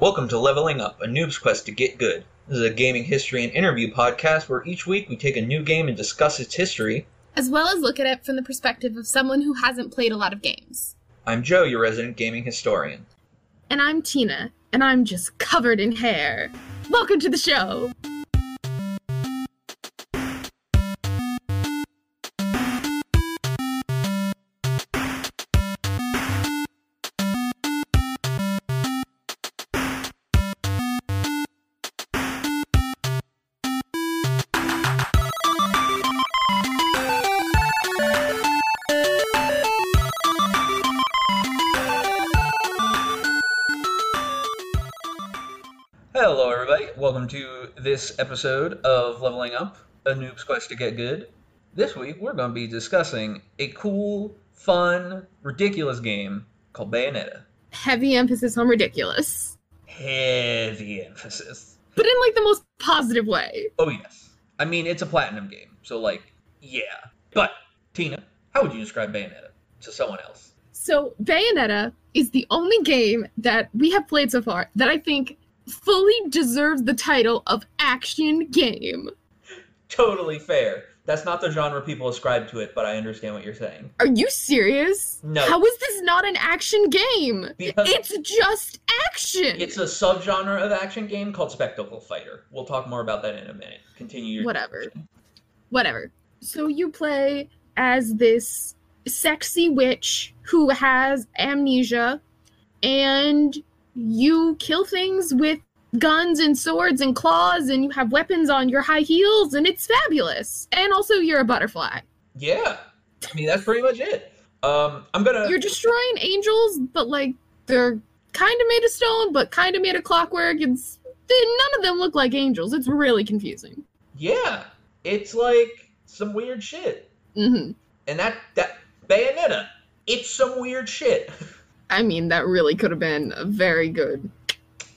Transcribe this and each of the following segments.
Welcome to Leveling Up, a noob's quest to get good. This is a gaming history and interview podcast where each week we take a new game and discuss its history. as well as look at it from the perspective of someone who hasn't played a lot of games. I'm Joe, your resident gaming historian. And I'm Tina, and I'm just covered in hair. Welcome to the show! Welcome to this episode of Leveling Up, a noob's quest to get good. This week we're going to be discussing a cool, fun, ridiculous game called Bayonetta. Heavy emphasis on ridiculous, Heavy emphasis. but in like the most positive way. Oh, yes. I mean, it's a platinum game, so, like, yeah. But, Tina, how would you describe Bayonetta to someone else? So, Bayonetta is the only game that we have played so far that I think fully deserves the title of action game. Totally fair. That's not the genre people ascribe to it, but I understand what you're saying. Are you serious? No. How is this not an action game? Because It's just action. it's a subgenre of action game called Spectacle Fighter. We'll talk more about that in a minute. Continue your Whatever. whatever. So you play as this sexy witch who has amnesia and you kill things with guns and swords and claws and you have weapons on your high heels and it's fabulous. And also you're a butterfly. Yeah. I mean, that's pretty much it. Um, I'm gonna. You're destroying angels, but like they're kind of made of stone, but kind of made of clockwork. It's they, none of them look like angels. It's really confusing. Yeah. It's like some weird shit, Mm-hmm. and that that Bayonetta. It's some weird shit. I mean, that really could have been a very good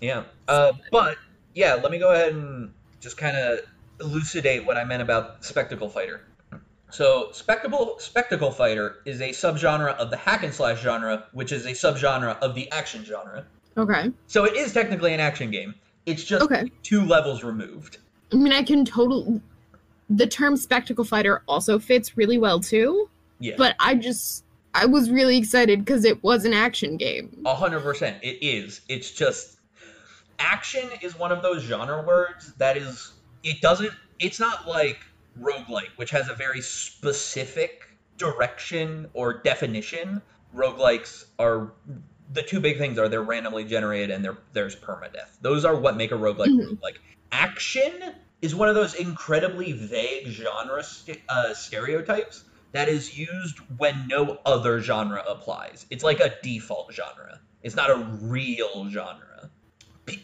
Yeah. Uh, but yeah, let me go ahead and just kind of elucidate what I meant about spectacle fighter. So, spectacle spectacle fighter is a subgenre of the hack and slash genre, which is a subgenre of the action genre. Okay. So it is technically an action game. It's just Okay. two levels removed. I mean, I can total. The term spectacle fighter also fits really well too, Yeah. but I just. I was really excited because it was an action game. A hundred percent, it is. It's just action is one of those genre words that is. It doesn't. It's not like roguelike, which has a very specific direction or definition. Roguelikes are the two big things are they're randomly generated and there there's permadeath. Those are what make a roguelike Mhm. roguelike. Action is one of those incredibly vague genre st- uh, stereotypes that is used when no other genre applies. It's like a default genre. It's not a real genre.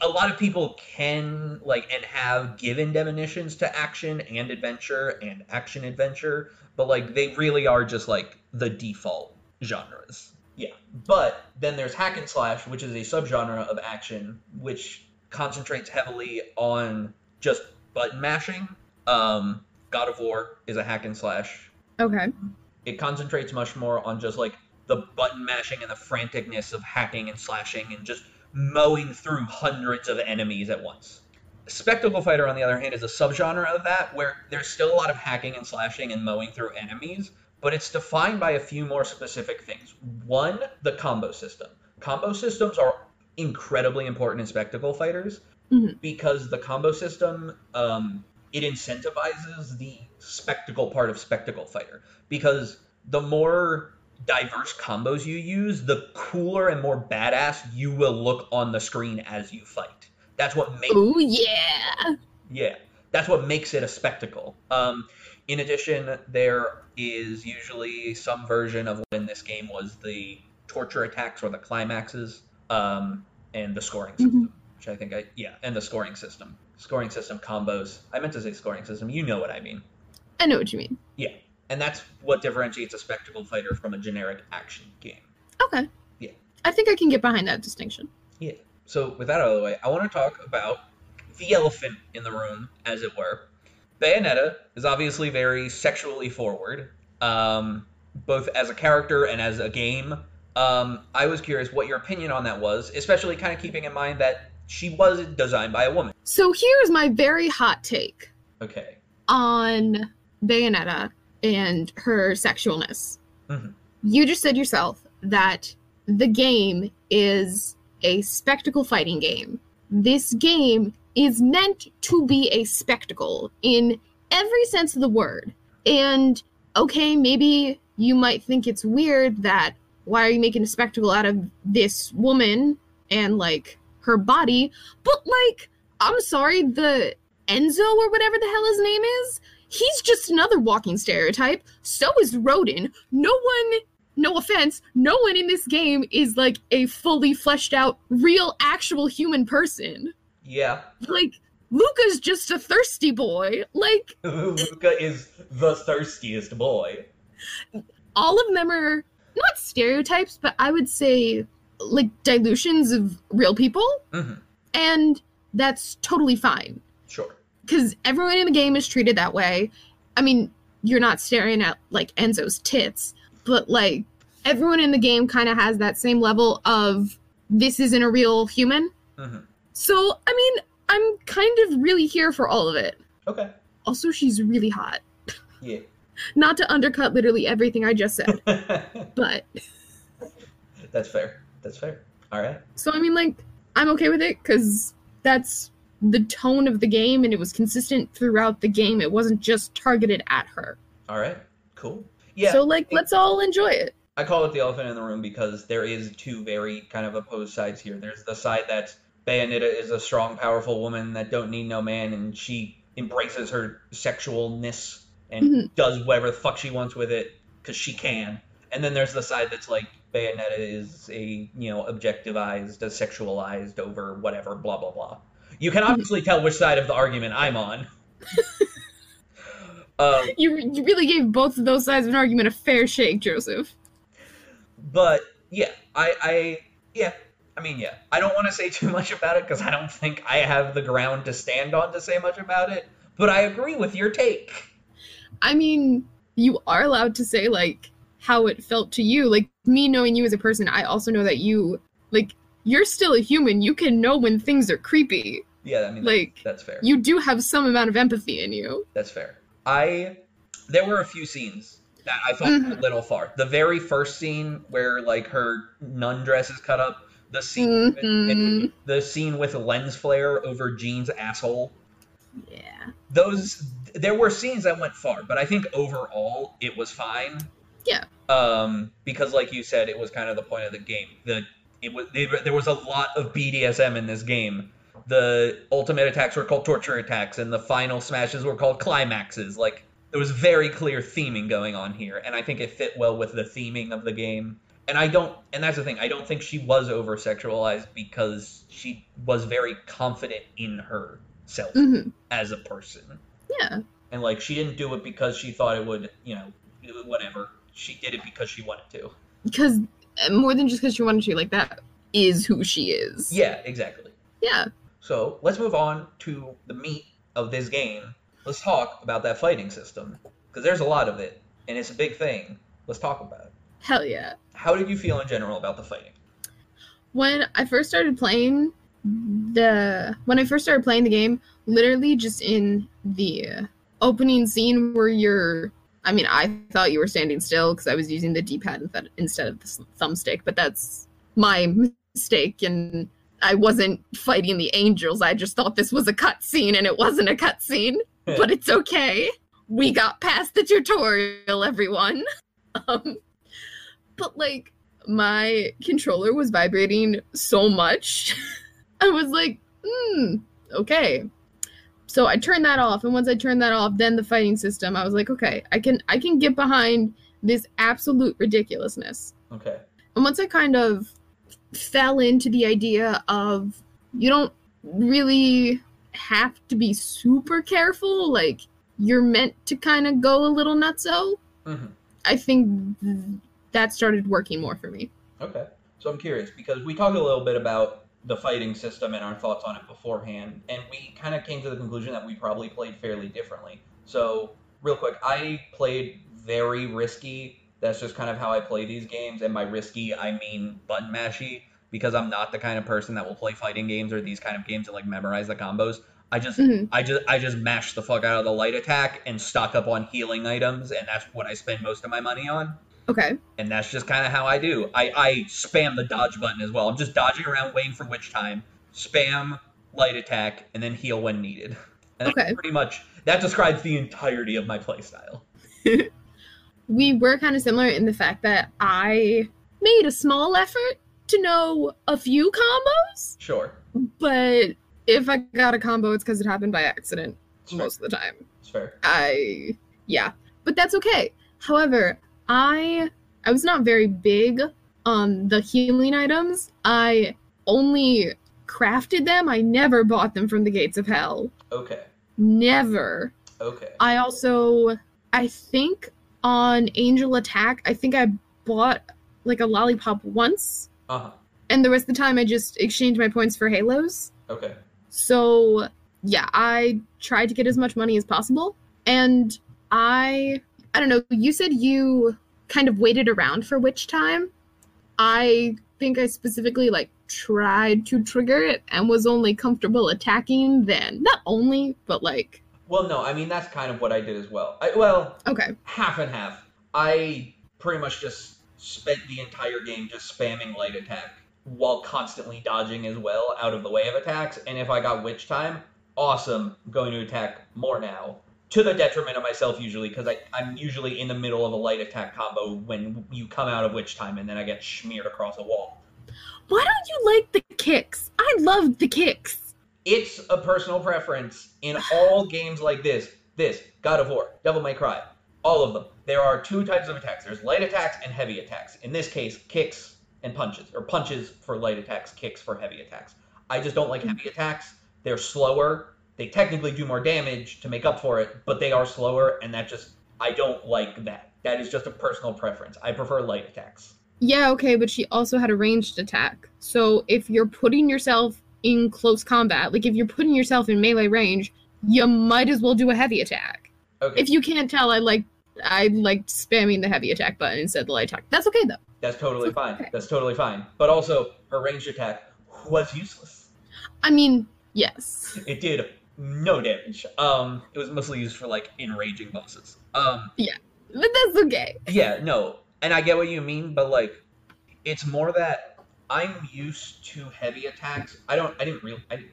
A lot of people can like and have given definitions to action and adventure and action adventure, but like they really are just like the default genres. Yeah. But then there's hack and slash, which is a subgenre of action which concentrates heavily on just button mashing. Um, God of War is a hack and slash Okay. it concentrates much more on just like the button mashing and the franticness of hacking and slashing and just mowing through hundreds of enemies at once. Spectacle Fighter, on the other hand, is a subgenre of that where there's still a lot of hacking and slashing and mowing through enemies, but it's defined by a few more specific things. One, the combo system. Combo systems are incredibly important in Spectacle Fighters Mhm. because the combo system um, it incentivizes the spectacle part of Spectacle Fighter because the more diverse combos you use, the cooler and more badass you will look on the screen as you fight. That's what makes Oh yeah. yeah, that's what makes it a spectacle. Um, in addition, there is usually some version of what in this game was the torture attacks or the climaxes, um, and the scoring system, which I think I yeah, and the scoring system, scoring system combos. I meant to say scoring system. You know what I mean. I know what you mean. Yeah, and that's what differentiates a spectacle fighter from a generic action game. Okay. Yeah. I think I can get behind that distinction. Yeah. So with that out of the way, I want to talk about the elephant in the room, as it were. Bayonetta is obviously very sexually forward, um, both as a character and as a game. Um, I was curious what your opinion on that was, especially kind of keeping in mind that she was designed by a woman. So here's my very hot take Okay. on Bayonetta and her sexualness. Mhm. You just said yourself that the game is a spectacle fighting game. This game is meant to be a spectacle in every sense of the word. And okay, maybe you might think it's weird that why are you making a spectacle out of this woman and like her body? But like, I'm sorry, the Enzo or whatever the hell his name is, he's just another walking stereotype. So is Rodin. No one, no offense, no one in this game is like a fully fleshed out, real, actual human person. Yeah. Like, Luca's just a thirsty boy. Like, Luca is the thirstiest boy. all of them are not stereotypes, but I would say like dilutions of real people. hmm And that's totally fine. Because everyone in the game is treated that way. I mean, you're not staring at like Enzo's tits, but like everyone in the game kind of has that same level of this isn't a real human. hmm So, I mean, I'm kind of really here for all of it. Okay. Also, she's really hot. Yeah. Not to undercut literally everything I just said, but That's fair. That's fair. All right. so I mean, like, I'm okay with it because that's the tone of the game and it was consistent throughout the game. It wasn't just targeted at her. All right. Cool. Yeah. So, like, let's all enjoy it. I call it the elephant in the room because there is two very kind of opposed sides here. There's the side that Bayonetta is a strong, powerful woman that don't need no man, and she embraces her sexualness and Mhm. does whatever the fuck she wants with it because she can. And then there's the side that's like Bayonetta is a you know objectivized, a sexualized over whatever, blah blah blah. You can obviously tell which side of the argument I'm on. um, You, you really gave both of those sides of an argument a fair shake, Joseph. but yeah, I, I, yeah, I mean, yeah, I don't want to say too much about it because I don't think I have the ground to stand on to say much about it. But I agree with your take. I mean, you are allowed to say, like, how it felt to you. Like, me knowing you as a person, I also know that you, like, you're still a human. You can know when things are creepy. Yeah, I mean, Like, that's fair. you do have some amount of empathy in you. That's fair. I there were a few scenes that I thought were a little far. The very first scene where like her nun dress is cut up, the scene with, Mhm. the scene with lens flare over Jeanne's asshole. Yeah. Those there were scenes that went far, but I think overall it was fine. Yeah. Um, because like you said, it was kind of the point of the game. The it was they, there was a lot of BDSM in this game. The ultimate attacks were called torture attacks, and the final smashes were called climaxes. Like there was very clear theming going on here, and I think it fit well with the theming of the game. And I don't, and that's the thing. I don't think she was over sexualized because she was very confident in herself hmm as a person Yeah. and like she didn't do it because she thought it would you know whatever she did it because she wanted to Because uh, more than just because she wanted to, like, that is who she is. yeah exactly Yeah. So let's move on to the meat of this game. Let's talk about that fighting system because there's a lot of it and it's a big thing. Let's talk about it. Hell yeah. how did you feel in general about the fighting? When I first started playing the when I first started playing the game, literally just in the opening scene where you're I mean, I thought you were standing still because I was using the D-pad instead instead of the thumbstick, but that's my mistake and I wasn't fighting the angels. I just thought this was a cutscene and it wasn't a cutscene, but it's okay. We got past the tutorial, everyone. Um, but like my controller was vibrating so much. I was like, hmm, okay. So I turned that off, and once I turned that off, then the fighting system, I was like, okay, I can I can get behind this absolute ridiculousness. okay And once I kind of fell into the idea of you don't really have to be super careful, like you're meant to kind of go a little nutso. hmm I think that started working more for me. Okay. So I'm curious because we talked a little bit about the fighting system and our thoughts on it beforehand, and we kind of came to the conclusion that we probably played fairly differently. So, real quick, I played very risky. That's just kind of how I play these games, and by risky, I mean button mashy. because I'm not the kind of person that will play fighting games or these kind of games and like memorize the combos. I just Mhm. I just I just mash the fuck out of the light attack and stock up on healing items, and that's what I spend most of my money on. Okay. And that's just kind of how I do. I, I spam the dodge button as well. I'm just dodging around, waiting for witch time, spam light attack, and then heal when needed. And that's Okay. pretty much that describes the entirety of my playstyle. we were kind of similar in the fact that I made a small effort to know a few combos, Sure, but if I got a combo, it's because it happened by accident it's fair. most of the time. It's fair. I yeah, but that's okay. However, I I was not very big on the healing items. I only crafted them. I never bought them from the gates of hell. Okay, Never. okay. I also I think on Angel Attack, I think I bought like a lollipop once, Uh huh. and the rest of the time I just exchanged my points for halos. Okay. So yeah, I tried to get as much money as possible, and I I don't know. You said you kind of waited around for witch time. I think I specifically like tried to trigger it and was only comfortable attacking then. Not only, but like Well, no, I mean that's kind of what I did as well. I, well, okay, half and half. I pretty much just spent the entire game just spamming light attack while constantly dodging as well out of the way of attacks. And if I got witch time, awesome. I'm going to attack more now. To the detriment of myself usually, because I'm usually in the middle of a light attack combo when you come out of witch time and then I get smeared across a wall. why don't you like the kicks? I love the kicks. It's a personal preference in all games like this. This, God of War, Devil May Cry, all of them. There are two types of attacks. There's light attacks and heavy attacks. In this case, kicks and punches, or punches for light attacks, kicks for heavy attacks. I just don't like heavy attacks. They're slower. They technically do more damage to make up for it, but they are slower, and that just I don't like that. That is just a personal preference. I prefer light attacks. Yeah, okay, but she also had a ranged attack. So if you're putting yourself in close combat, like if you're putting yourself in melee range, you might as well do a heavy attack. Okay, If you can't tell, I like I like spamming the heavy attack button instead of the light attack. That's okay though. that's totally fine. Okay. That's totally fine. But also, her ranged attack was useless. I mean, yes. It did no damage. Um, it was mostly used for like enraging bosses. Um, yeah, But that's okay. yeah, no, and I get what you mean, but like, it's more that I'm used to heavy attacks. I don't. I didn't really. I,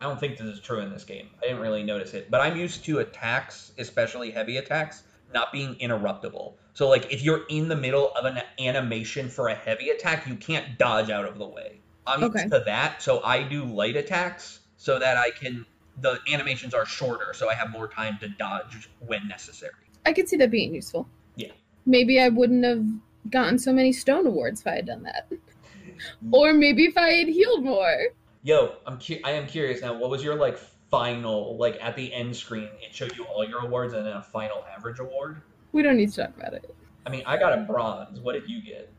I don't think this is true in this game. I didn't really notice it, but I'm used to attacks, especially heavy attacks, not being interruptible. So like, if you're in the middle of an animation for a heavy attack, you can't dodge out of the way. I'm Okay. used to that, so I do light attacks so that I can. The animations are shorter, so I have more time to dodge when necessary. I could see that being useful. Yeah. Maybe I wouldn't have gotten so many stone awards if I had done that. Or maybe if I had healed more. Yo, I'm cu- I am curious now. What was your like final like at the end screen? It showed you all your awards and then a final average award. We don't need to talk about it. I mean, I got a bronze. What did you get?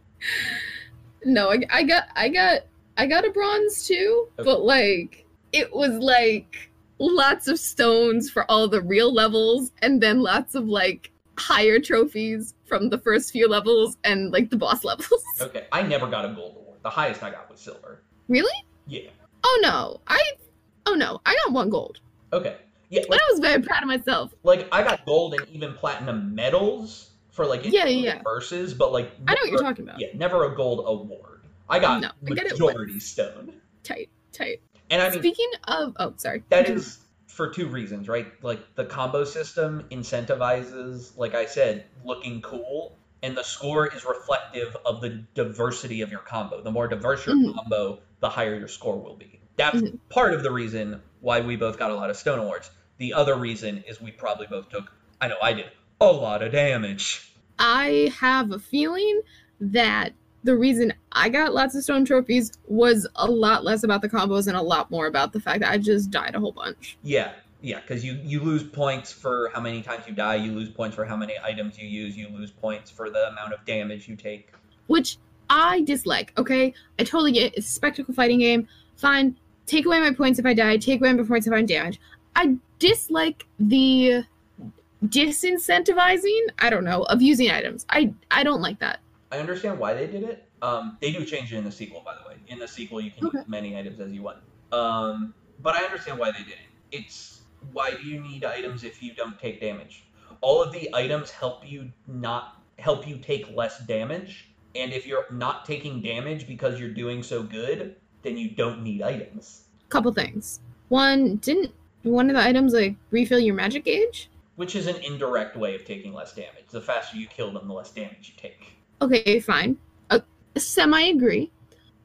No, I, I got I got I got a bronze too, Okay. but like it was like lots of stones for all the real levels and then lots of like higher trophies from the first few levels and like the boss levels. Okay, I never got a gold award. The highest I got was silver. really? Yeah. Oh no. I Oh no. I got one gold. Okay. Yeah, like, I was very proud of myself. like I got gold and even platinum medals for like Yeah, yeah. verses, but like I know what you're talking about. Yeah, never a gold award. I got No, I majority stone. Tight, tight. And I mean, Speaking of oh sorry. That is for two reasons, right? Like the combo system incentivizes, like I said, looking cool, and the score is reflective of the diversity of your combo. The more diverse your Mhm. combo, the higher your score will be. That's Mhm. part of the reason why we both got a lot of stone awards. The other reason is we probably both took, I know I did, a lot of damage. I have a feeling that the reason I got lots of stone trophies was a lot less about the combos and a lot more about the fact that I just died a whole bunch. Yeah, yeah, because you you lose points for how many times you die, you lose points for how many items you use, you lose points for the amount of damage you take. Which I dislike, okay? I totally get it. It's a spectacle fighting game. Fine. Take away my points if I die, take away my points if I'm damaged. I dislike the disincentivizing, I don't know, of using items. I I don't like that. I understand why they did it. Um, they do change it in the sequel, by the way. In the sequel, you can Okay. use many items as you want. Um, but I understand why they did it. It's why do you need items if you don't take damage? All of the items help you not help you take less damage, and if you're not taking damage because you're doing so good, then you don't need items. Couple things. One, didn't one of the items like refill your magic gauge? Which is an indirect way of taking less damage. The faster you kill them, the less damage you take. Okay, fine. Uh, Semi agree.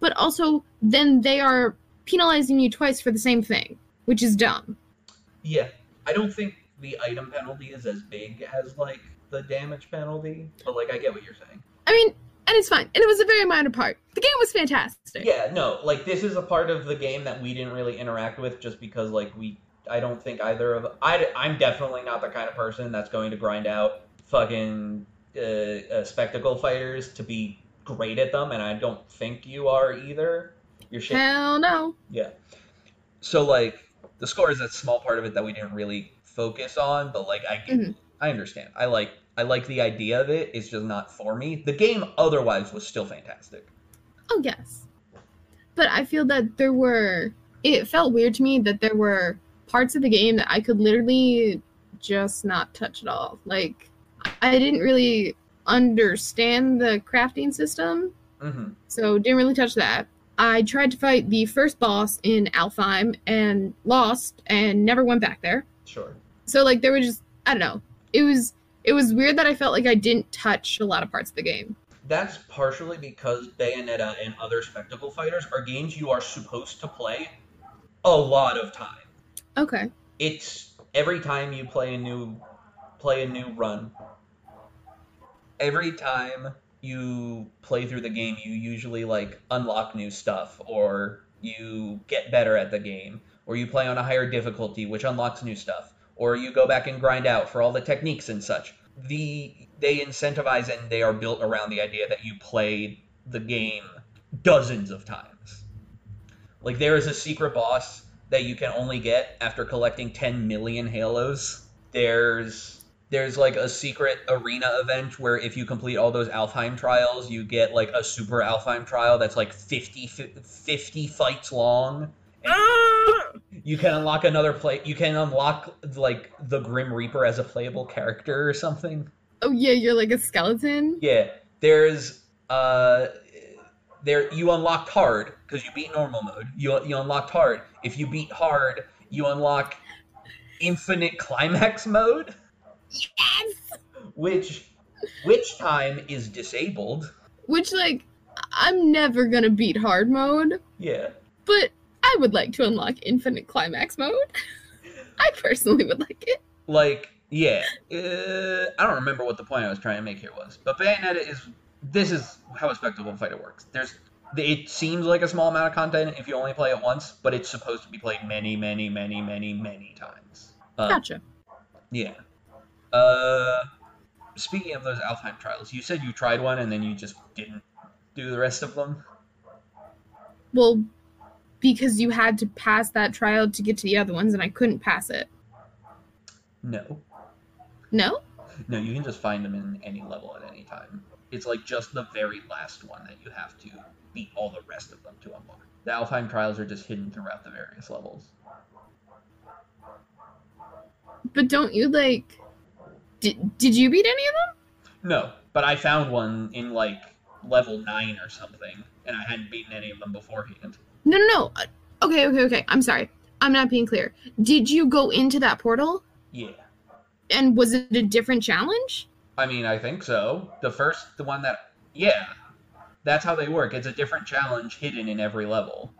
But also, then they are penalizing you twice for the same thing, which is dumb. Yeah, I don't think the item penalty is as big as like the damage penalty, but like I get what you're saying. I mean, and it's fine. And it was a very minor part. The game was fantastic. Yeah, no, like this is a part of the game that we didn't really interact with just because like we I don't think either of I I'm definitely not the kind of person that's going to grind out fucking uh, uh, spectacle fighters to be great at them, and I don't think you are either. You're shit. Hell no. Yeah. So like the score is a small part of it that we didn't really focus on, but like I get, Mhm. I understand. I like I like the idea of it. It's just not for me. The game otherwise was still fantastic. Oh, yes. But I feel that there were. It felt weird to me that there were parts of the game that I could literally just not touch at all. Like, I didn't really understand the crafting system, hmm so didn't really touch that. I tried to fight the first boss in Alfheim and lost and never went back there. Sure. So like there were just I don't know. It was it was weird that I felt like I didn't touch a lot of parts of the game. That's partially because Bayonetta and other spectacle fighters are games you are supposed to play a lot of time. Okay. It's every time you play a new play a new run. Every time you play through the game, you usually like unlock new stuff or you get better at the game or you play on a higher difficulty which unlocks new stuff or you go back and grind out for all the techniques and such. The they incentivize and they are built around the idea that you play the game dozens of times. Like there is a secret boss that you can only get after collecting 10 million halos. There's there's like a secret arena event where if you complete all those Alfheim trials, you get like a super Alfheim trial that's like 50 50 fights long. You can unlock another play. You can unlock like the Grim Reaper as a playable character or something. Oh yeah, you're like a skeleton. Yeah, there's uh, there you unlocked hard because you beat normal mode. You you unlocked hard. If you beat hard, you unlock infinite climax mode, Yes. which witch time is disabled. Which like I'm never gonna beat hard mode, Yeah, but I would like to unlock infinite climax mode. I personally would like it. like yeah. Uh, I don't remember what the point I was trying to make here was, but Bayonetta is this is how a spectacle fighter works. There's it seems like a small amount of content if you only play it once, but it's supposed to be played many, many, many, many, many times. Uh, Gotcha. Yeah. Uh, speaking of those Alfheim trials, you said you tried one and then you just didn't do the rest of them. Well, because you had to pass that trial to get to the other ones, and I couldn't pass it. No, No? no, you can just find them in any level at any time. It's like just the very last one that you have to beat all the rest of them to unlock. The Alfheim trials are just hidden throughout the various levels. But don't you like? Did Did you beat any of them? No, but I found one in like level nine or something, and I hadn't beaten any of them beforehand. No, no, no. Uh, Okay, okay, okay. I'm sorry. I'm not being clear. Did you go into that portal? Yeah. And was it a different challenge? I mean, I think so. The first, the one that, yeah, that's how they work. It's a different challenge hidden in every level.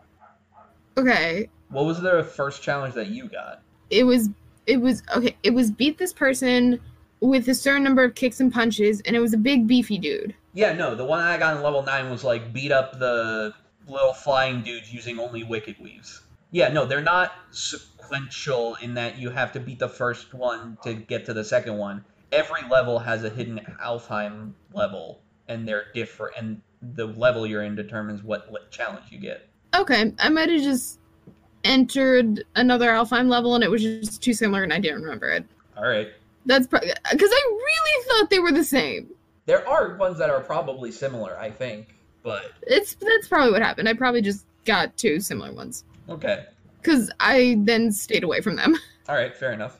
Okay. What was the first challenge that you got? It was it was okay, it was beat this person with a certain number of kicks and punches and it was a big beefy dude. Yeah, no, the one I got in level nine was like beat up the little flying dudes using only wicked weaves. Yeah, no, they're not sequential in that you have to beat the first one to get to the second one. Every level has a hidden Alfheim level, and they're different, and the level you're in determines what, what challenge you get. Okay, I might have just entered another Alfheim level and it was just too similar and I didn't remember it. All right. That's because I really thought they were the same. There are ones that are probably similar, I think. but It's that's probably what happened. I probably just got two similar ones okay. because I then stayed away from them. All right, fair enough.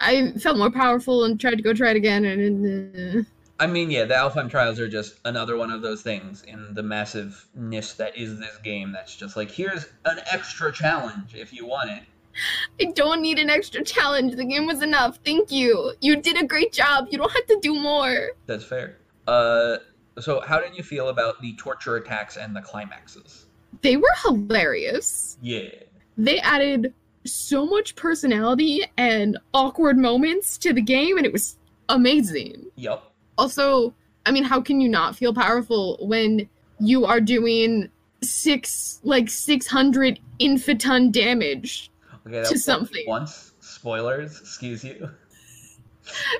I felt more powerful and tried to go try it again, and uh, I mean, yeah, the Alfheim Trials are just another one of those things in the massiveness that is this game. That's just like here's an extra challenge if you want it. I don't need an extra challenge. The game was enough. Thank you. You did a great job. You don't have to do more. That's fair. Uh, so how did you feel about the torture attacks and the climaxes? They were hilarious. Yeah. They added so much personality and awkward moments to the game, and it was amazing. Yup. Also, I mean, how can you not feel powerful when you are doing six, like 600 infiton damage? Okay, that To was something. Once spoilers, excuse you.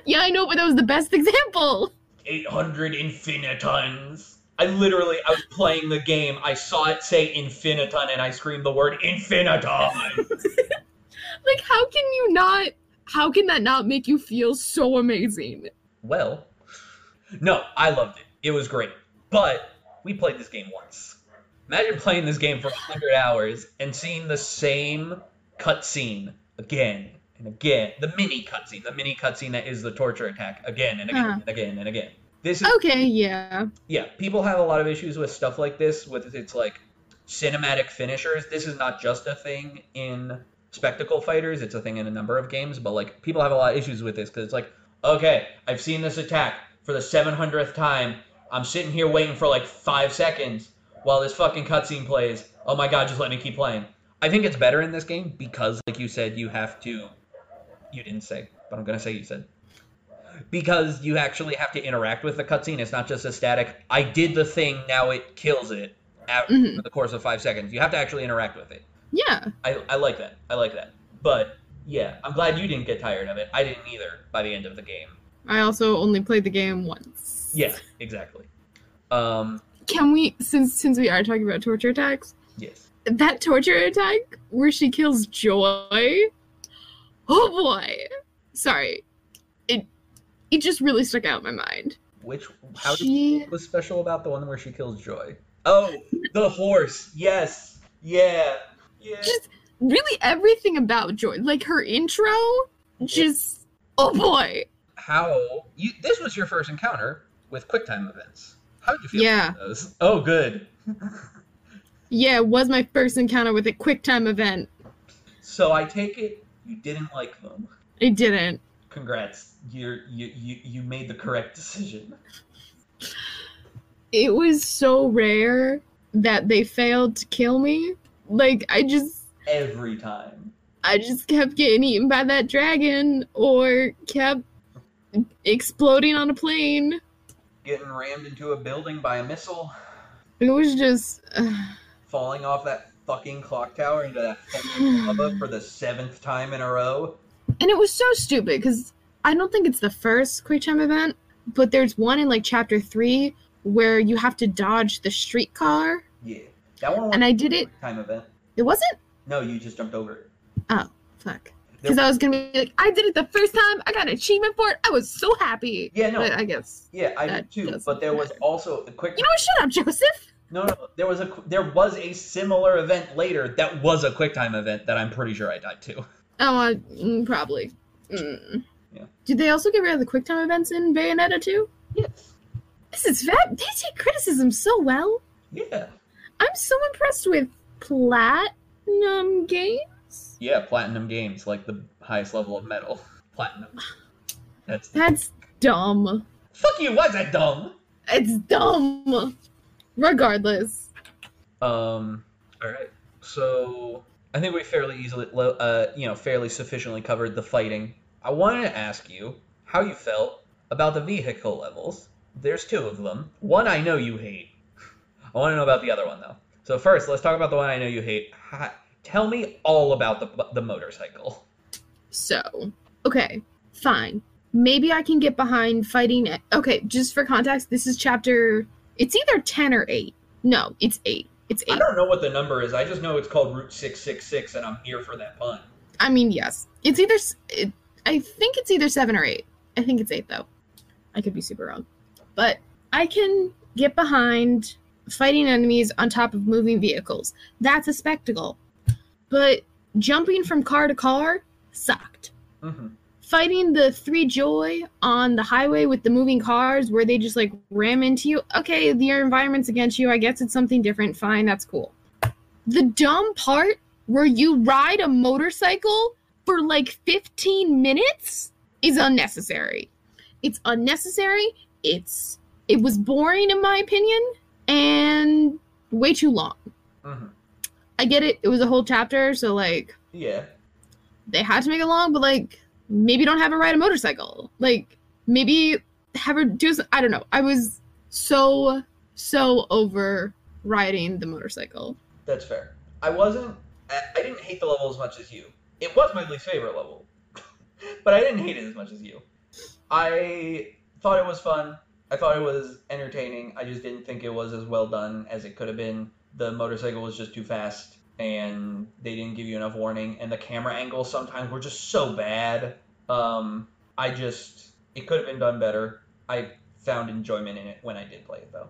Yeah, I know, but that was the best example. 800 infinitons. I literally, I was playing the game. I saw it say infiniton, and I screamed the word infiniton. Like, how can you not? How can that not make you feel so amazing? well, no, I loved it. It was great. But we played this game once. Imagine playing this game for 100 hours and seeing the same cutscene again and again. The mini cutscene, the mini cutscene that is the torture attack again and again Huh. and again and again. This is Okay, yeah. yeah, people have a lot of issues with stuff like this, with its like cinematic finishers. This is not just a thing in spectacle fighters; it's a thing in a number of games. But like, people have a lot of issues with this because it's like, okay, I've seen this attack for the seven hundredth time. I'm sitting here waiting for like five seconds while this fucking cutscene plays. Oh my god, just let me keep playing. I think it's better in this game because, like you said, you have to. You didn't say, but I'm gonna say you said because you actually have to interact with the cutscene. It's not just a static. I did the thing, now it kills it after Mhm. the course of five seconds. You have to actually interact with it. Yeah. I, I like that. I like that. But yeah, I'm glad you didn't get tired of it. I didn't either by the end of the game. I also only played the game once. Yeah, exactly. Um, Can we since since we are talking about torture attacks, yes. That torture attack where she kills Joy? Oh boy. Sorry. It it just really stuck out in my mind. Which how did she was special about the one where she kills Joy? Oh, the horse. Yes. Yeah. Yeah. just really everything about Joy. Like her intro, just oh boy. How you? This was your first encounter with QuickTime events. How did you feel? Yeah. About those? Oh, good. Yeah, it was my first encounter with a QuickTime event. So I take it you didn't like them. I didn't. Congrats. You're, you you you made the correct decision. It was so rare that they failed to kill me. Like I just Every time. I just kept getting eaten by that dragon or kept exploding on a plane. Getting rammed into a building by a missile, It was just falling off that fucking clock tower into that fucking lava for the seventh time in a row. and it was so stupid because I don't think it's the first quick time event, but there's one in like chapter three where you have to dodge the streetcar, Yeah. That one and I did it. time event. It wasn't No, you just jumped over it. Oh fuck because I was gonna be like, I did it the first time. I got an achievement for it. I was so happy. Yeah, no. But I guess Yeah, I did too. But there was also a quick you know what? Shut up, Joseph. No, no, there was a there was a similar event later that was a QuickTime event that I'm pretty sure I died to. Oh, uh, mm, probably. Mm. Yeah. Did they also get rid of the QuickTime events in Bayonetta too? Yes. This is fat. They take criticism so well. Yeah. I'm so impressed with Platinum Games. Yeah, platinum games like the highest level of metal. Platinum. That's That's dumb. fuck you. Why's that dumb? It's dumb. Regardless. Um. All right. So I think we fairly easily, uh, you know, fairly sufficiently covered the fighting. I wanted to ask you how you felt about the vehicle levels. There's two of them. One I know you hate. I want to know about the other one though. So first, let's talk about the one I know you hate. Ha- tell me all about the the motorcycle. So, okay, fine. Maybe I can get behind fighting. Okay, just for context, this is chapter. It's either 10 or 8. No, it's 8. It's 8. I don't know what the number is. I just know it's called Route Six Six Six, and I'm here for that pun. I mean, yes. It's either. It, I think it's either 7 or 8. I think it's 8, though. I could be super wrong. But I can get behind fighting enemies on top of moving vehicles. That's a spectacle. But jumping from car to car sucked. hmm Fighting the three joy on the highway with the moving cars where they just like ram into you. Okay, your environment's against you. I guess it's something different. Fine, that's cool. The dumb part where you ride a motorcycle for like 15 minutes is unnecessary. It's unnecessary. It's it was boring in my opinion and way too long. hmm I get it. It was a whole chapter, so like Yeah. they had to make it long, but like maybe don't have her ride a motorcycle. Like maybe have her do. I don't know. I was so so over riding the motorcycle. That's fair. I wasn't. I didn't hate the level as much as you. It was my least favorite level, but I didn't hate it as much as you. I thought it was fun. I thought it was entertaining. I just didn't think it was as well done as it could have been. The motorcycle was just too fast, and they didn't give you enough warning. And the camera angles sometimes were just so bad. Um, I just it could have been done better. I found enjoyment in it when I did play it though.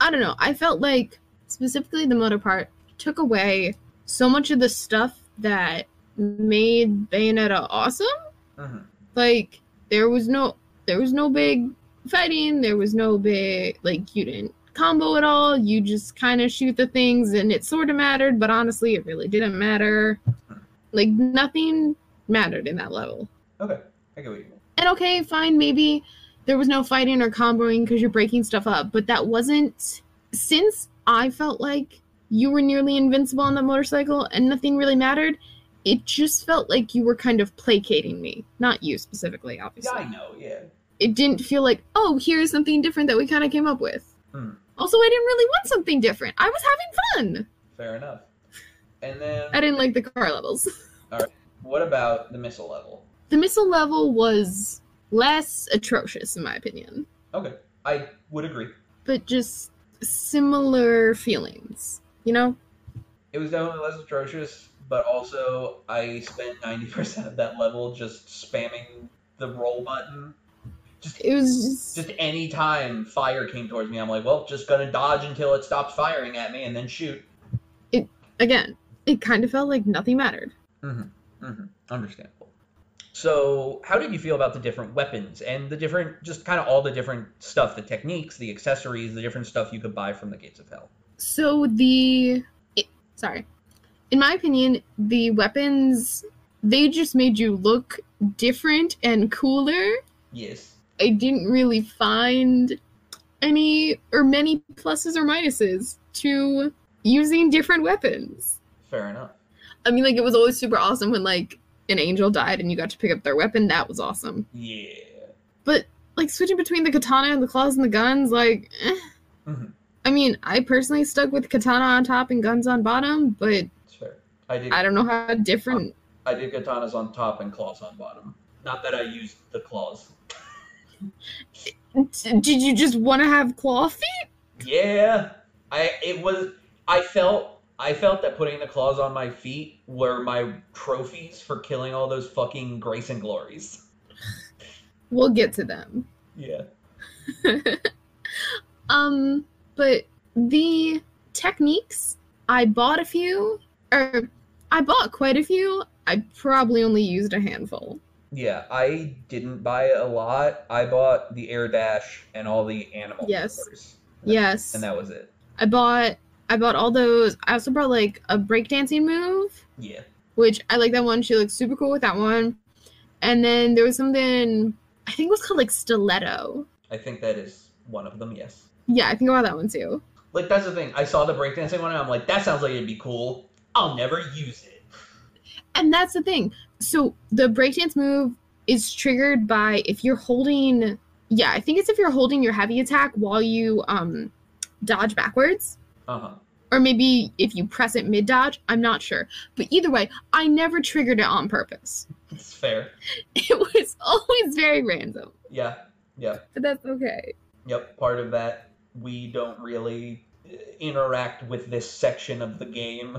I don't know. I felt like specifically the motor part took away so much of the stuff that made Bayonetta awesome. hmm Like there was no there was no big fighting, there was no big like you didn't combo at all. You just kind of shoot the things and it sort of mattered, but honestly it really didn't matter. Like nothing mattered in that level. Okay, I get what you mean. And okay, fine, maybe there was no fighting or comboing because you're breaking stuff up, but that wasn't since I felt like you were nearly invincible on the motorcycle and nothing really mattered. It just felt like you were kind of placating me, not you specifically, obviously. Yeah. I know. Yeah. It didn't feel like, oh, here's something different that we kind of came up with. Hmm. Also, I didn't really want something different. I was having fun. Fair enough. And then, I didn't like the car levels. All right. What about the missile level? The missile level was less atrocious, in my opinion. Okay, I would agree. but just similar feelings, you know? It was definitely less atrocious, but also I spent 90% of that level just spamming the roll button. Just, It was just, just any time fire came towards me, I'm like, well, just gonna dodge until it stops firing at me and then shoot. It again, it kind of felt like nothing mattered. Mm-hmm. Understandable. So, how did you feel about the different weapons and the different, just kind of all the different stuff, the techniques, the accessories, the different stuff you could buy from the Gates of Hell? So the it, sorry. In my opinion, the weapons they just made you look different and cooler. Yes. I didn't really find any or many pluses or minuses to using different weapons. Fair enough. I mean, like it was always super awesome when like an angel died and you got to pick up their weapon. That was awesome. Yeah. But like switching between the katana and the claws and the guns, like, eh. Mhm. I mean, I personally stuck with katana on top and guns on bottom, but fair. I did. I don't know how different. I did katanas on top and claws on bottom. Not that I used the claws. Did you just want to have claw feet? Yeah. I it was I felt I felt that putting the claws on my feet were my trophies for killing all those fucking grace and glories. We'll get to them. Yeah. um, but the techniques, I bought a few, or I bought quite a few. I probably only used a handful. Yeah, I didn't buy a lot. I bought the air dash and all the animal Yes. Yes, And that was it. I bought. I bought all those. I also brought like a breakdancing move, Yeah. which I like that one. She looks super cool with that one. And then there was something I think it was called like stiletto. I think that is one of them, yes. Yeah, I think about that one too. Like that's the thing. I saw the breakdancing one and I'm like, that sounds like it'd be cool. I'll never use it. And that's the thing. So the breakdance move is triggered by if you're holding yeah, I think it's if you're holding your heavy attack while you um dodge backwards. Uh-huh. Or maybe if you press it mid dodge, I'm not sure. But either way, I never triggered it on purpose. It's fair. It was always very random. Yeah. Yeah. But that's okay. Yep. Part of that we don't really uh, interact with this section of the game.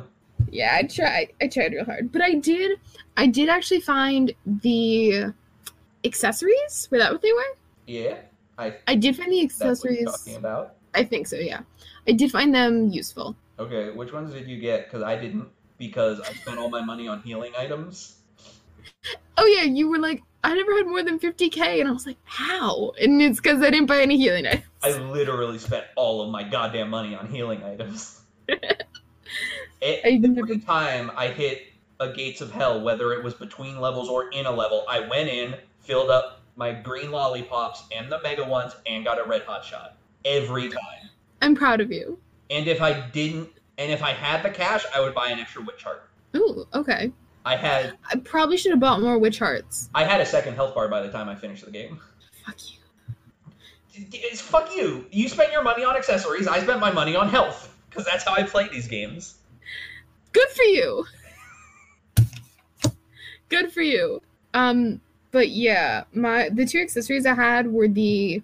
Yeah, I tried. I tried real hard. But I did I did actually find the accessories. Were that what they were? Yeah. I I did find the that's what you're accessories. talking about. I think so. Yeah, I did find them useful. Okay, which ones did you get? Because I didn't, because I spent all my money on healing items. Oh yeah, you were like, I never had more than 50k, and I was like, how? And it's because I didn't buy any healing items. I literally spent all of my goddamn money on healing items. Every time I hit a gates of hell, whether it was between levels or in a level, I went in, filled up my green lollipops and the mega ones, and got a red hot shot every time. I'm proud of you. And if I didn't, and if I had the cash, I would buy an extra witch heart. Ooh, okay. I had I probably should have bought more witch hearts. I had a second health bar by the time I finished the game. Fuck you. It's fuck you. You spent your money on accessories. I spent my money on health because that's how I play these games. Good for you. Good for you. Um, but yeah, my the two accessories I had were the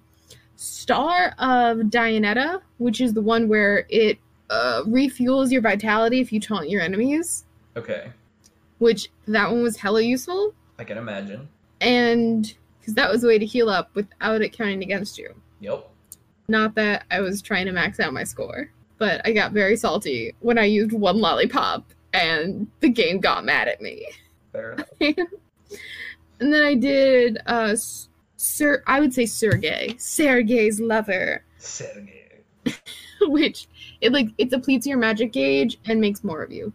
Star of Dineta, which is the one where it uh, refuels your vitality if you taunt your enemies, Okay, which that one was hella useful. I can imagine. And because that was a way to heal up without it counting against you. Yep. Not that I was trying to max out my score, but I got very salty when I used one lollipop and the game got mad at me. Fair enough. and then I did uh Sir I would say Sergey, Sergey's lover, Sergey. which it like it depletes your magic gauge and makes more of you.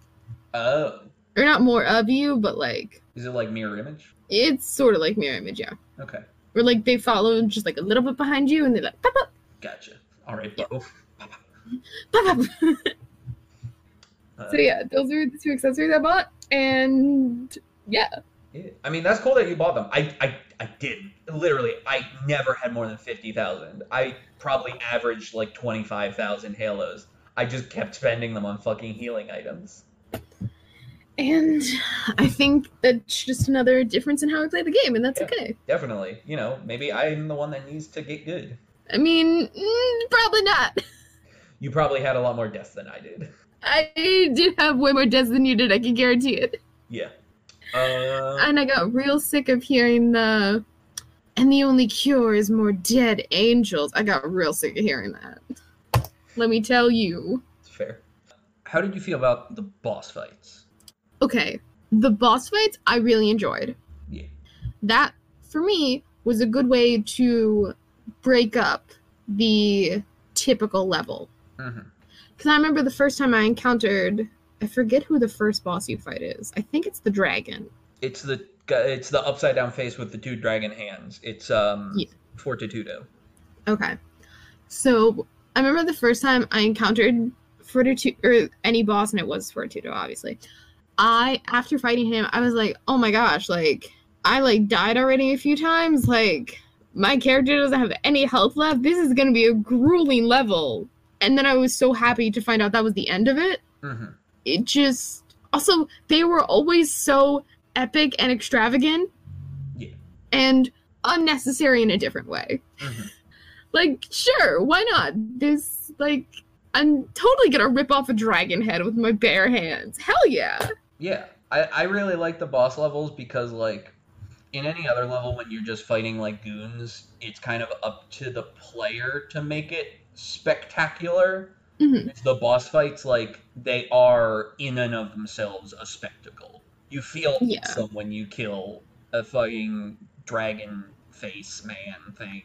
Oh, Or not more of you, but like is it like mirror image? it's sort of like mirror image, yeah. Okay, Where like they follow just like a little bit behind you and they're like pop up, gotcha. All right, Yeah. Bo. pop up. Uh, so yeah, those are the two accessories I bought, and yeah, yeah. I mean, that's cool that you bought them. I, I, I did. Literally, I never had more than fifty thousand. I probably averaged like twenty five thousand halos. I just kept spending them on fucking healing items. and I think that's just another difference in how I play the game, and that's Yeah. okay. Definitely. You know, maybe I'm the one that needs to get good. I mean, mm, probably not. You probably had a lot more deaths than I did. I did have way more deaths than you did. I can guarantee it. Yeah. Uh, And I got real sick of hearing the. And the only cure is more dead angels. I got real sick of hearing that. Let me tell you. fair. How did you feel about the boss fights? Okay, the boss fights I really enjoyed. Yeah. That, for me, was a good way to break up the typical level. Mm-hmm. Because I remember the first time I encountered. I forget who the first boss you fight is. I think it's the dragon. It's the it's the upside down face with the two dragon hands. It's um Yeah. Fortitudo. Okay. So I remember the first time I encountered Fortitudo or any boss, and it was Fortitudo, obviously. I after fighting him, I was like, oh my gosh, like I like died already a few times. Like my character doesn't have any health left. This is gonna be a grueling level. And then I was so happy to find out that was the end of it. Mm-hmm. It just also they were always so epic and extravagant. Yeah. And unnecessary in a different way. Mhm. Like, sure, why not? This, like, I'm totally gonna rip off a dragon head with my bare hands. Hell yeah. Yeah, I, I really like the boss levels because like in any other level when you're just fighting like goons, it's kind of up to the player to make it spectacular. Mhm. With the boss fights, like they are in and of themselves a spectacle. You feel Yeah. awesome when you kill a fucking dragon face man thing.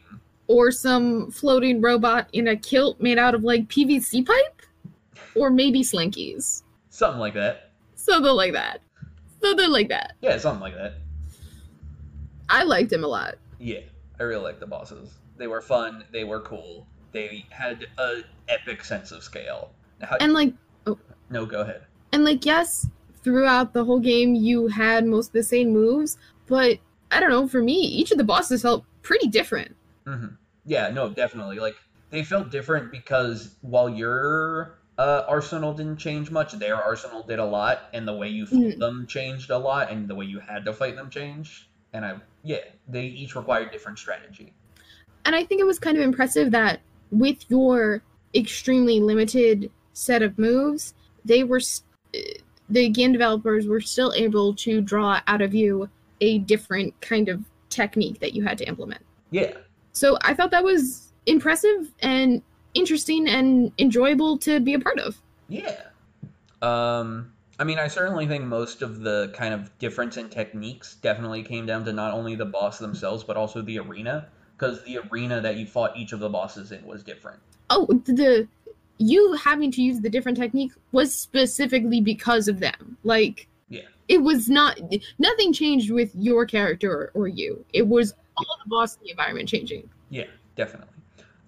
Or some floating robot in a kilt made out of, like, PVC pipe? Or maybe slinkies. Something like that. Something like that. Something like that. Yeah, something like that. I liked him a lot. Yeah, I really like the bosses. They were fun. They were cool. They had a epic sense of scale. How- And, like, no, go ahead. And like, yes, throughout the whole game you had most of the same moves, but I don't know, for me, each of the bosses felt pretty different. hmm Yeah, no, definitely. Like they felt different because while your uh, arsenal didn't change much, their arsenal did a lot, and the way you fought Mhm. them changed a lot, and the way you had to fight them changed. And I, yeah, they each required different strategy. And I think it was kind of impressive that with your extremely limited set of moves, they were s- the game developers were still able to draw out of you a different kind of technique that you had to implement. Yeah, So I thought that was impressive and interesting and enjoyable to be a part of. Yeah. Um, I mean, I certainly think most of the kind of difference in techniques definitely came down to not only the boss themselves, but also the arena, because the arena that you fought each of the bosses in was different. Oh, the you having to use the different technique was specifically because of them. Like, Yeah. it was not nothing changed with your character or, or you. It was all the boss and the environment changing. Yeah, definitely.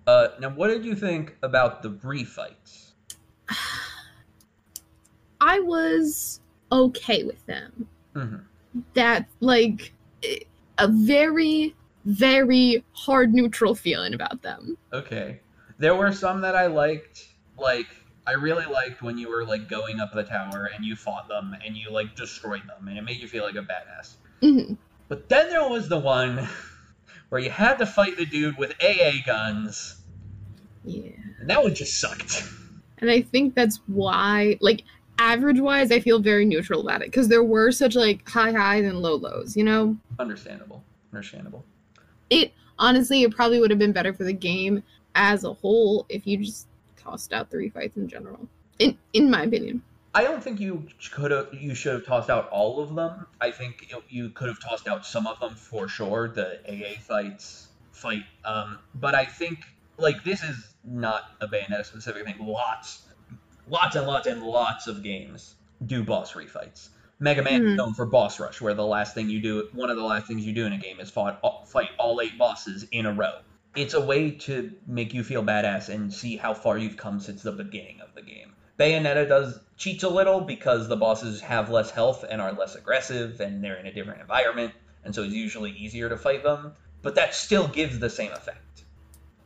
Uh, now, what did you think about the refights? I was okay with them. hmm That like a very very hard neutral feeling about them. Okay. There were some that I liked. Like, I really liked when you were, like, going up the tower and you fought them and you, like, destroyed them and it made you feel like a badass. Mhm. But then there was the one where you had to fight the dude with AA guns, Yeah. and that one just sucked. And I think that's why, like, average wise, I feel very neutral about it because there were such like high highs and low lows, you know? Understandable. Understandable. It honestly, it probably would have been better for the game as a whole if you just tossed out three fights in general. In in my opinion. I don't think you could have. You should have tossed out all of them. I think you- could have tossed out some of them for sure. The AA fights, fight. Um, but I think like this is not a Bayonetta specific thing. Lots, lots and lots and lots of games do boss refights. Mega Man is Mhm. known for boss rush, where the last thing you do, one of the last things you do in a game is fought, fight all eight bosses in a row. It's a way to make you feel badass and see how far you've come since the beginning of the game. Bayonetta does cheats a little because the bosses have less health and are less aggressive and they're in a different environment, and so it's usually easier to fight them. But that still gives the same effect.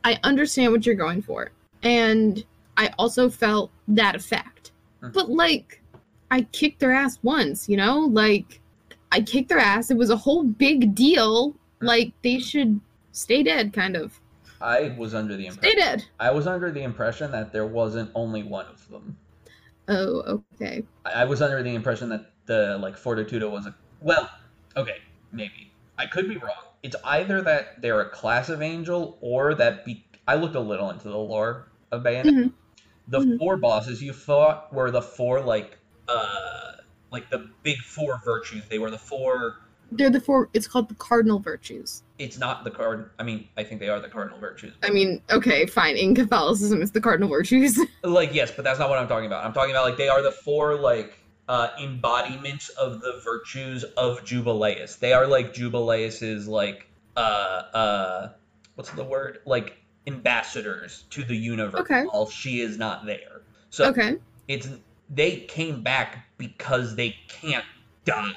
I understand what you're going for. And I also felt that effect. Mhm. But like I kicked their ass once, you know? Like I kicked their ass. It was a whole big deal. Like they should stay dead kind of. I was under the impression. Stay dead. I was under the impression that there wasn't only one of them. Oh, okay. I I was under the impression that the like Fortitudo was a well, okay, maybe I could be wrong. It's either that they're a class of angel or that be- I looked a little into the lore of Bayonetta. Mhm. The Mhm. four bosses you fought were the four like uh like the big four virtues. They were the four. They're the four it's called the cardinal virtues. It's not the card. I mean, I think they are the cardinal virtues. I mean, okay, fine. In Catholicism it's the cardinal virtues. like yes but that's not what i'm talking about i'm talking about like they are the four like uh embodiments of the virtues of jubileus they are like jubileus's like uh uh what's the word like ambassadors to the universe Okay. while she is not there so okay. it's they came back because they can't die.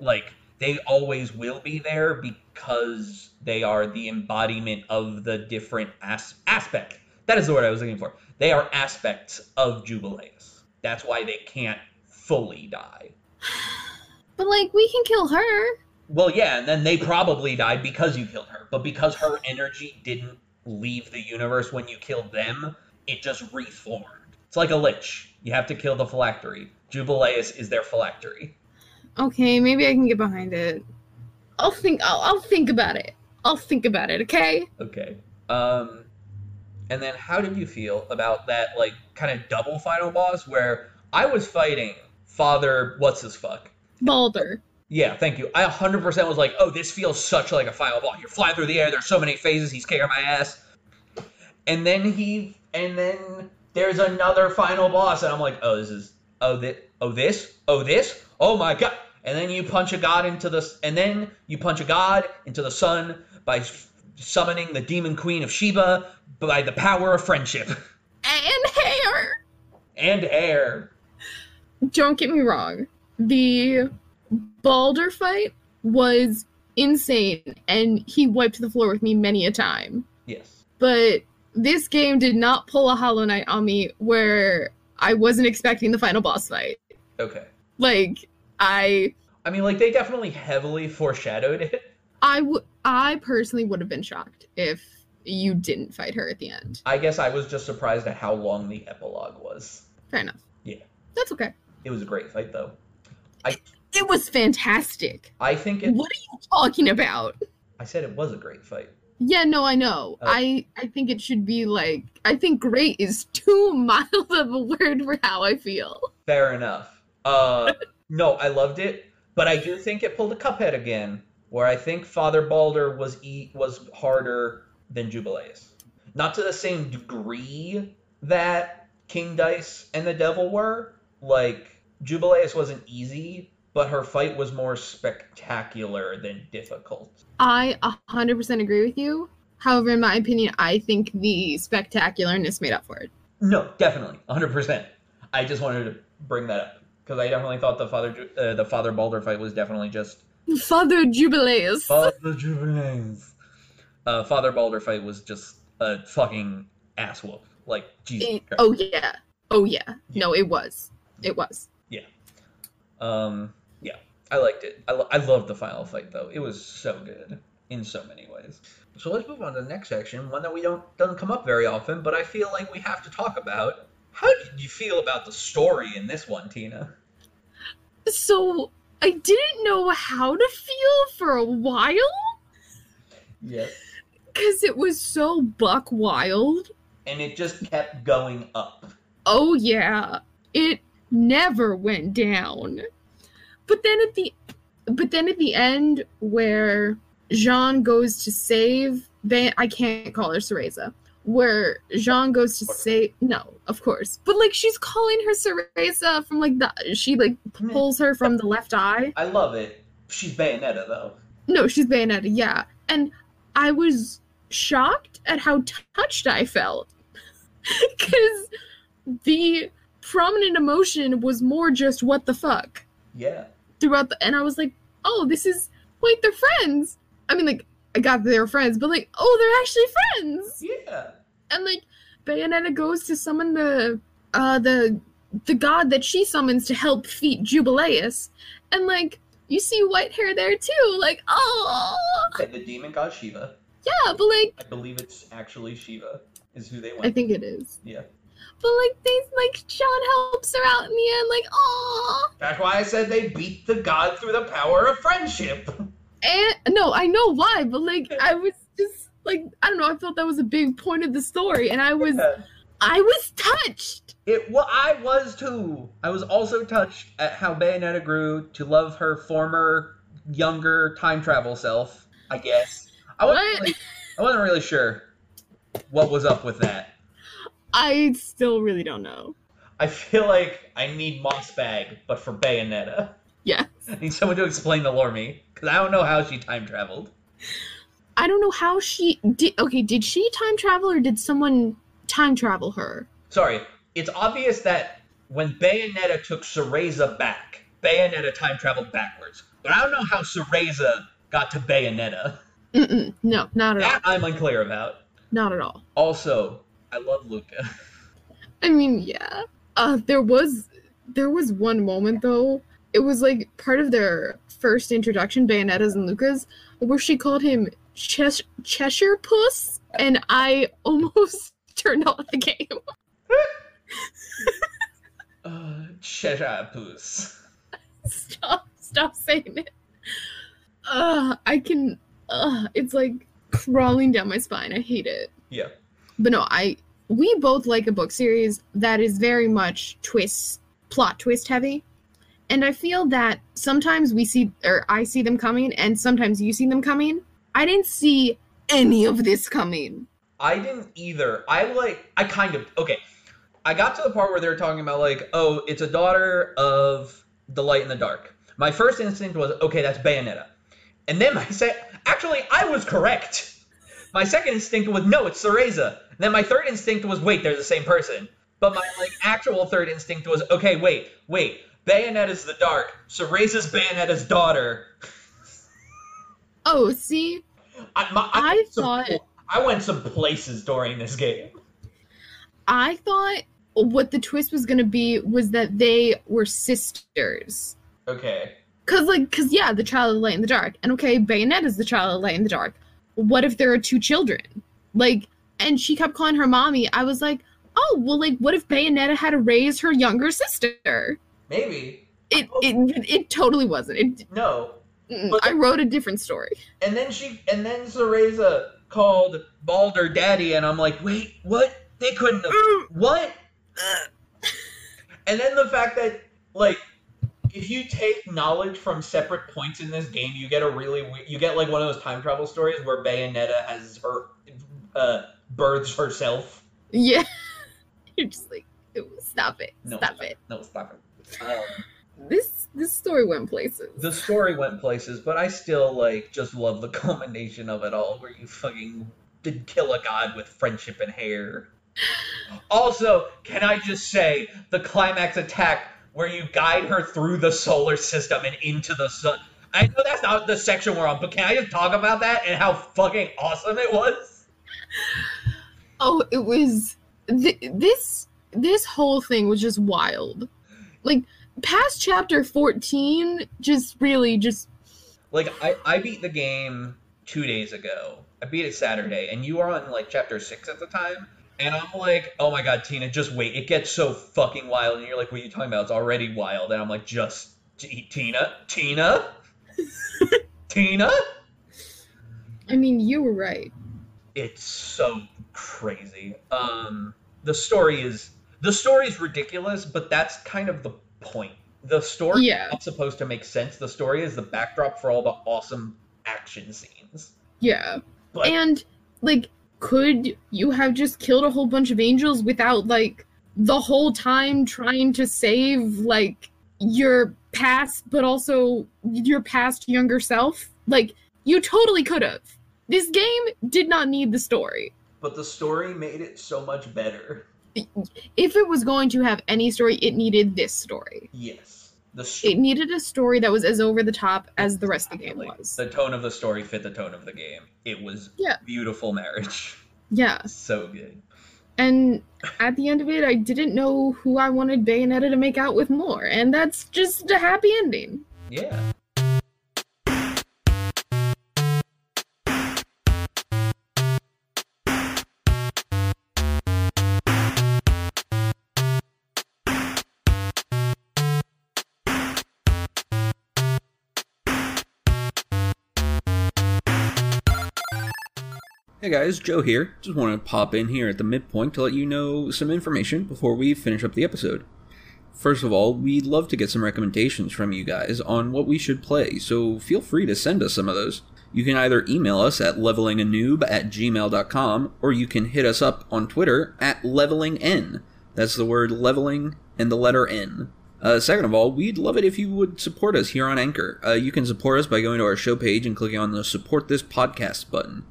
Like they always will be there because they are the embodiment of the different as- aspect. That is the word i was looking for. They are aspects of jubileus. That's why they can't fully die. But like we can kill her. well yeah and then they probably died because you killed her. But because her energy didn't leave the universe when you killed them it just reformed. It's like a lich you have to kill the phylactery jubileus is their phylactery Okay, maybe I can get behind it. I'll think I'll, I'll think about it. I'll think about it, okay? Okay. Um, and then how did you feel about that, like, kind of double final boss where I was fighting Father, what's his fuck? Balder. Yeah, thank you. I 100% was like, oh, this feels such like a final boss. You're flying through the air. There's so many phases. He's kicking my ass. And then he, and then there's another final boss, and I'm like, oh, this is, oh, this, oh, this, oh, this, oh my god. And then you punch a god into the, and then you punch a god into the sun by f- summoning the demon queen of Sheba by the power of friendship And hair! and air. Don't get me wrong. The Balder fight was insane, and he wiped the floor with me many a time. Yes. But this game did not pull a Hollow Knight on me where I wasn't expecting the final boss fight. Okay. Like, I I mean, like, they definitely heavily foreshadowed it. I would I personally would have been shocked if you didn't fight her at the end. I guess I was just surprised at how long the epilogue was. Fair enough. Yeah. That's okay. It was a great fight, though. I. It was fantastic. I think it. What are you talking about? I said it was a great fight. Yeah, no, I know. Oh. I I think it should be like I think great is too mild of a word for how I feel. Fair enough. Uh, no, I loved it, but I do think it pulled a Cuphead again, where I think Father Balder was e- was harder than Jubileus. Not to the same degree that King Dice and the Devil were. Like Jubileus wasn't easy, but her fight was more spectacular than difficult. I 100% agree with you. However, in my opinion, I think the spectacularness made up for it. No, definitely, 100%. I just wanted to bring that up because I definitely thought the Father uh, the Father Balder fight was definitely just Father Jubileus. Father Jubilees. Uh, Father Balder fight was just a fucking ass whoop. Like Jesus. It- oh yeah. Oh yeah. No, it was. It was. Yeah. Um, yeah, I liked it. I, lo- I loved the final fight though. It was so good in so many ways. So let's move on to the next section, one that we don't doesn't come up very often, but I feel like we have to talk about. How did you feel about the story in this one, Tina? So I didn't know how to feel for a while Yes. because it was so buck wild. And it just kept going up. Oh yeah, it never went down. But then at the but then at the end where Jeanne goes to save Bay I can't call her Cereza. Where Jeanne goes to save no, of course. But like she's calling her Cereza from like the she like pulls her from the left eye. I love it. She's Bayonetta though. No, she's Bayonetta, yeah. And I was shocked at how touched I felt. Because the prominent emotion was more just what the fuck Yeah. Throughout the. And I was like, oh, this is. Wait, they're friends. I mean, like, I got that they were friends, but like, oh, they're actually friends. Yeah. And like, Bayonetta goes to summon the. Uh, the. The god that she summons to help defeat Jubileus. And like, you see white hair there too. Like, oh. And the demon god Shiva. Yeah, but like, I believe it's actually Shiva is who they want. I think it is. Yeah. But like they like Jeanne helps her out in the end, like oh That's why I said they beat the god through the power of friendship. and no, I know why, but like I was just like I don't know, I felt that was a big point of the story, and I was I was touched. It well, I was too. I was also touched at how Bayonetta grew to love her former younger time travel self. I guess I wasn't. Really, I wasn't really sure what was up with that. I still really don't know. I feel like I need Mossbag, but for Bayonetta. Yeah. I need someone to explain the lore me because I don't know how she time traveled. I don't know how she did okay, did she time travel or did someone time travel her? Sorry, it's obvious that when Bayonetta took Cereza back, Bayonetta time traveled backwards. But I don't know how Cereza got to Bayonetta. Mm-mm, no, not at all. That I'm unclear about. Not at all. Also, I love Luca. I mean, yeah. Uh there was there was one moment though. It was like part of their first introduction, Bayonetta's and Luca's, where she called him Ches- Cheshire Puss, and I almost turned off the game. Uh, Cheshire Puss. stop, stop saying it. Uh, I can. Uh, it's like crawling down my spine. I hate it. Yeah. But no, I. We both like a book series that is very much twist, plot twist heavy. And I feel that sometimes we see, or I see them coming, and sometimes you see them coming. I didn't see any of this coming. I didn't either. I like. I kind of. Okay. I got to the part where they were talking about like, oh, it's a daughter of the light and the dark. My first instinct was, okay, that's Bayonetta. And then I se- actually, I was correct. My second instinct was, no, it's Cereza. And then my third instinct was, wait, they're the same person. But my like actual third instinct was, okay, wait, wait, Bayonetta's the dark. Cereza's Bayonetta's daughter. Oh, see, I, my, I some- thought- I went some places during this game. I thought what the twist was gonna be was that they were sisters. Okay. Cause like, cause yeah, the child of the light and the dark, and okay, Bayonetta's the child of the light and the dark. What if there are two children? Like, and she kept calling her mommy. I was like, oh, well, like, what if Bayonetta had to raise her younger sister? Maybe. It it it totally wasn't. It No. mm, But- I wrote a different story. And then she and then Cereza called Balder Daddy, and I'm like, wait, what? They couldn't have. What? and then the fact that, like, if you take knowledge from separate points in this game, you get a really we- you get like one of those time travel stories where Bayonetta has her uh, births herself. Yeah. You're just like, "Ew, stop it. No, Stop it. No, stop it. Um, This this story went places. the story went places, but I still like just love the culmination of it all, where you fucking did kill a god with friendship and hair. Also, can I just say the climax attack where you guide her through the solar system and into the sun? I know that's not the section we're on, but can I just talk about that and how fucking awesome it was? Oh, it was th- this this whole thing was just wild. Like past chapter 14 just really just Like I, I beat the game two days ago. I beat it Saturday, and you are on like chapter six at the time. And I'm like, oh my god, Tina, just wait. It gets so fucking wild. And you're like, what are you talking about? It's already wild. And I'm like, just T- Tina, Tina, Tina. I mean, you were right. It's so crazy. Um, the story is the story is ridiculous, but that's kind of the point. The story Yeah. is not supposed to make sense. The story is the backdrop for all the awesome action scenes. Yeah. But- and like could you have just killed a whole bunch of angels without like the whole time trying to save like your past but also your past younger self? Like you totally could have. This game did not need the story. But the story made it so much better. If it was going to have any story, it needed this story. Yes. The s- It needed a story that was as over the top as the rest of the game was. The tone of the story fit the tone of the game. It was Yeah. beautiful marriage. Yeah. So good. And at the end of it, I didn't know who I wanted Bayonetta to make out with more. And that's just a happy ending. Yeah. Hey guys, Joe here. Just wanted to pop in here at the midpoint to let you know some information before we finish up the episode. First of all, we'd love to get some recommendations from you guys on what we should play, so feel free to send us some of those. You can either email us at levelinganoob at gmail.com or you can hit us up on Twitter at levelingn. That's the word leveling and the letter N. Uh, second of all, we'd love it if you would support us here on Anchor. Uh, you can support us by going to our show page and clicking on the Support This Podcast button.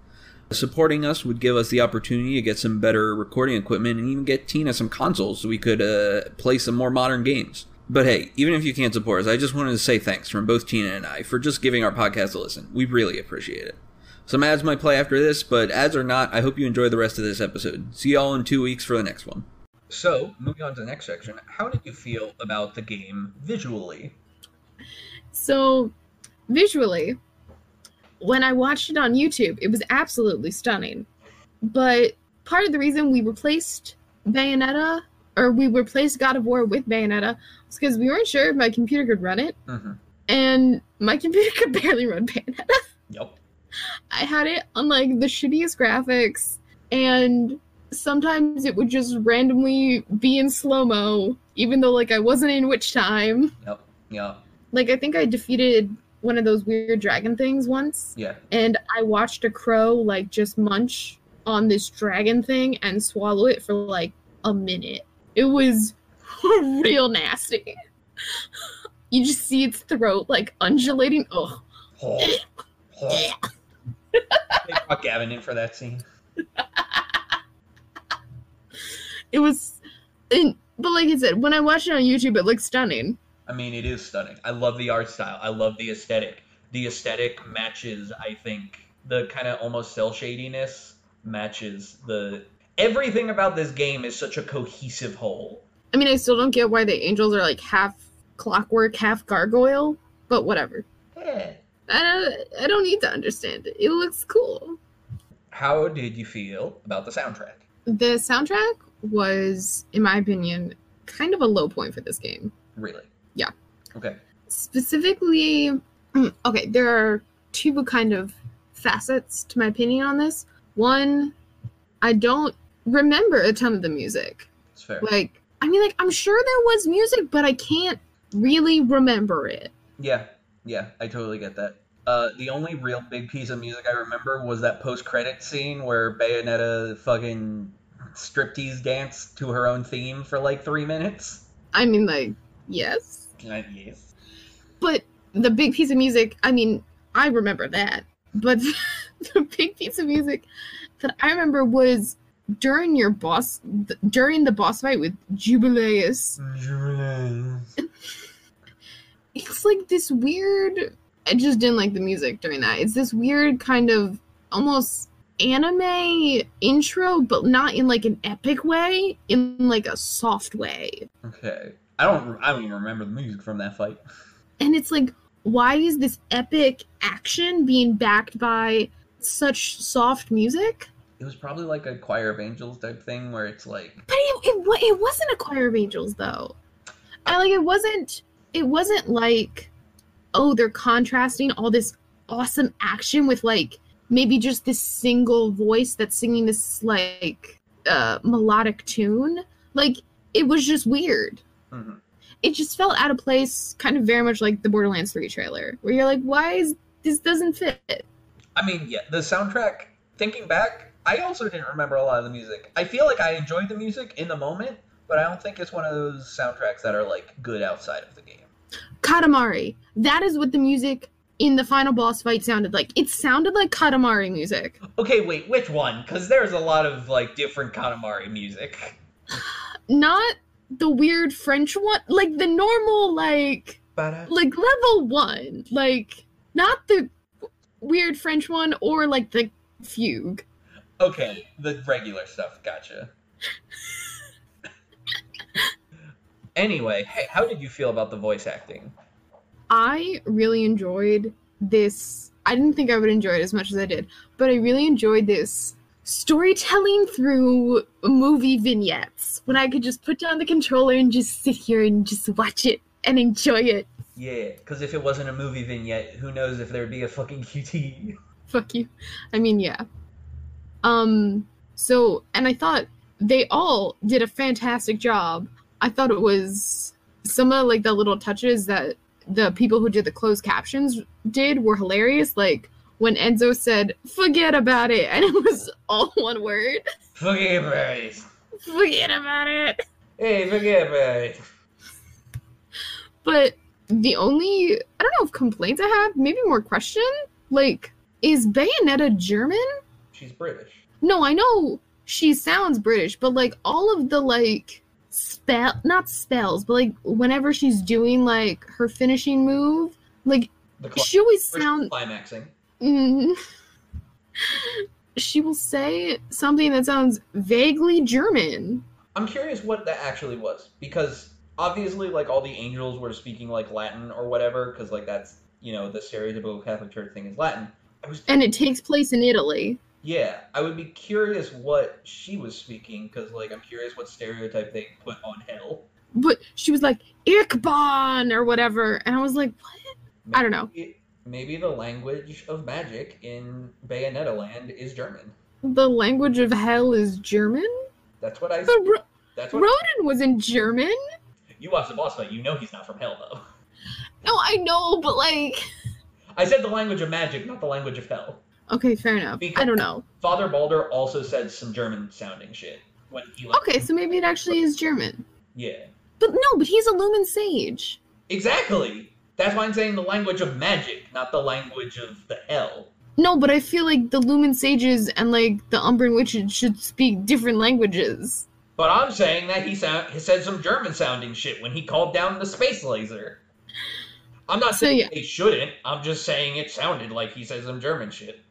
Supporting us would give us the opportunity to get some better recording equipment and even get Tina some consoles so we could uh, play some more modern games. But hey, even if you can't support us, I just wanted to say thanks from both Tina and I for just giving our podcast a listen. We really appreciate it. Some ads might play after this, but ads or not, I hope you enjoy the rest of this episode. See y'all in two weeks for the next one. So, moving on to the next section, how did you feel about the game visually? So, visually, when I watched it on YouTube, it was absolutely stunning. But part of the reason we replaced Bayonetta, or we replaced God of War with Bayonetta, was because we weren't sure if my computer could run it, Mm-hmm. and my computer could barely run Bayonetta. Yep. I had it on like the shittiest graphics, and sometimes it would just randomly be in slow mo, even though like I wasn't in witch time. Yep. Yeah. Like I think I defeated one of those weird dragon things once, Yeah. and I watched a crow like just munch on this dragon thing and swallow it for like a minute. It was real nasty. You just see its throat like undulating. Oh. Oh. they brought Gavin in for that scene. It was, and, but like I said, when I watched it on YouTube, it looked stunning. I mean, it is stunning. I love the art style. I love the aesthetic. The aesthetic matches, I think, the kind of almost cell shadiness matches the. Everything about this game is such a cohesive whole. I mean, I still don't get why the angels are like half clockwork, half gargoyle, but whatever. Yeah. I don't, I don't need to understand it. It looks cool. How did you feel about the soundtrack? The soundtrack was, in my opinion, kind of a low point for this game. Really? Okay. Specifically, mm, okay, there are two kind of facets to my opinion on this. one, I don't remember a ton of the music. It's fair. Like, I mean, like, I'm sure there was music, but I can't really remember it. Yeah, yeah, I totally get that. Uh, the only real big piece of music I remember was that post-credit scene where Bayonetta fucking striptease danced to her own theme for like three minutes. I mean, like, yes. Yes. But the big piece of music, I mean, I remember that. But the big piece of music that I remember was during your boss, th- during the boss fight with Jubileus. Jubileus. It's like this weird. I just didn't like the music during that. It's this weird kind of almost anime intro, but not in like an epic way, in like a soft way. Okay. I don't. I don't even remember the music from that fight. and it's like why is this epic action being backed by such soft music It was probably like a choir of angels type thing where it's like, but it, it, it wasn't a choir of angels though I, like it wasn't it wasn't like oh they're contrasting all this awesome action with like maybe just this single voice that's singing this like uh melodic tune like it was just weird mhm. it just felt out of place, kind of very much like the Borderlands 3 trailer, where you're like, why is this doesn't fit? I mean, yeah, the soundtrack. Thinking back, I also didn't remember a lot of the music. I feel like I enjoyed the music in the moment, but I don't think it's one of those soundtracks that are like good outside of the game. Katamari. That is what the music in the final boss fight sounded like. It sounded like Katamari music. Okay, wait, which one? Because there's a lot of like different Katamari music. Not the weird French one, like the normal, like uh, like level one, like not the weird French one or like the fugue. Okay, the regular stuff. Gotcha. anyway, hey, how did you feel about the voice acting? I really enjoyed this. I didn't think I would enjoy it as much as I did, but I really enjoyed this storytelling through movie vignettes when I could just put down the controller and just sit here and just watch it and enjoy it. Yeah, because if it wasn't a movie vignette, who knows if there'd be a fucking QT. Fuck you. I mean, yeah. Um, so, and I thought they all did a fantastic job. I thought it was some of like the little touches that the people who did the closed captions did were hilarious. Like when Enzo said, forget about it, and it was all one word. Forget about it. Forget about it. Hey, forget about it. But the only, I don't know if complaints I have, maybe more question, like, is Bayonetta German? She's British. No, I know she sounds British, but like all of the like spell not spells, but like whenever she's doing like her finishing move, like she always sounds climaxing. Mm, she will say something that sounds vaguely German. I'm curious what that actually was because obviously, like all the angels were speaking like Latin or whatever, because like that's you know the stereotypical Catholic Church thing is Latin. I was And it takes place in Italy. yeah, I would be curious what she was speaking because like I'm curious what stereotype they put on hell. But she was like, Ichban or whatever. And I was like, what? I don't know. Maybe- Maybe the language of magic in Bayonetta land is German. The language of hell is German? That's what I. But Ro- That's what Rodin was in German. you watch the boss fight. You know he's not from hell though. No, I know, but like. I said the language of magic, not the language of hell. Okay, fair enough. I don't know. Father Balder also said some German sounding shit when he like, Okay, so maybe it actually is German. yeah. But no, but he's a Lumen Sage. Exactly. That's why I'm saying the language of magic, not the language of the hell. No, but I feel like the Lumen Sages and like the Umbran Witches should speak different languages. But I'm saying that he sound he said some German sounding shit when he called down the space laser. I'm not So, saying yeah. they shouldn't. I'm just saying it sounded like he said some German shit.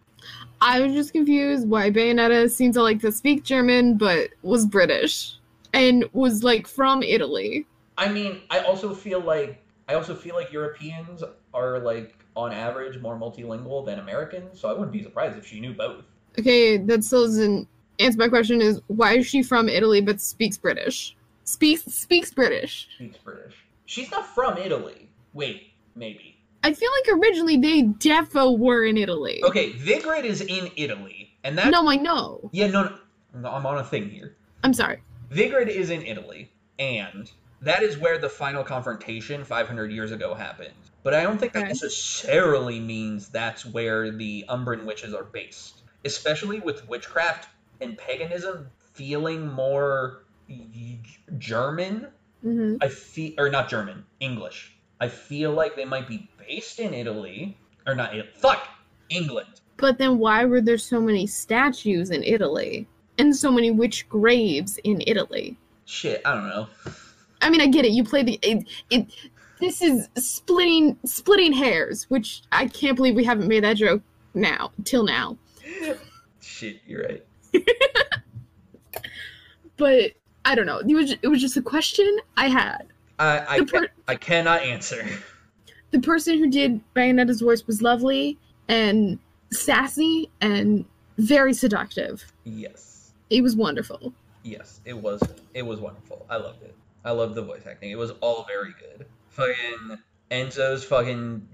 I was just confused why Bayonetta seemed to like to speak German but was British and was like from Italy. I mean, I also feel like I also feel like Europeans are like on average more multilingual than Americans, so I wouldn't be surprised if she knew both. Okay, that still doesn't answer my question is why is she from Italy but speaks British? Speaks speaks British. Speaks British. She's not from Italy. Wait, maybe. I feel like originally they defo were in Italy. Okay, Vigrid is in Italy. and that no, I know. yeah no, no I'm on a thing here. I'm sorry. Vigrid is in Italy, and that is where the final confrontation 500 years ago happened. But I don't think that Okay. necessarily means that's where the Umbran witches are based, especially with witchcraft and paganism feeling more German. hmm I feel, or not German, English. I feel like they might be based in Italy, or not. Italy, fuck, England. But then why were there so many statues in Italy and so many witch graves in Italy? Shit, I don't know. I mean, I get it. You play the it. it this is splitting splitting hairs, which I can't believe we haven't made that joke now till now. Shit, you're right. But I don't know. It was it was just a question I had. I I, ca- per- I cannot answer. The person who did Bayonetta's voice was lovely and sassy and very seductive. Yes. It was wonderful. Yes, it was it was wonderful. I loved it. I love the voice acting. It was all very good. Fucking Enzo's fucking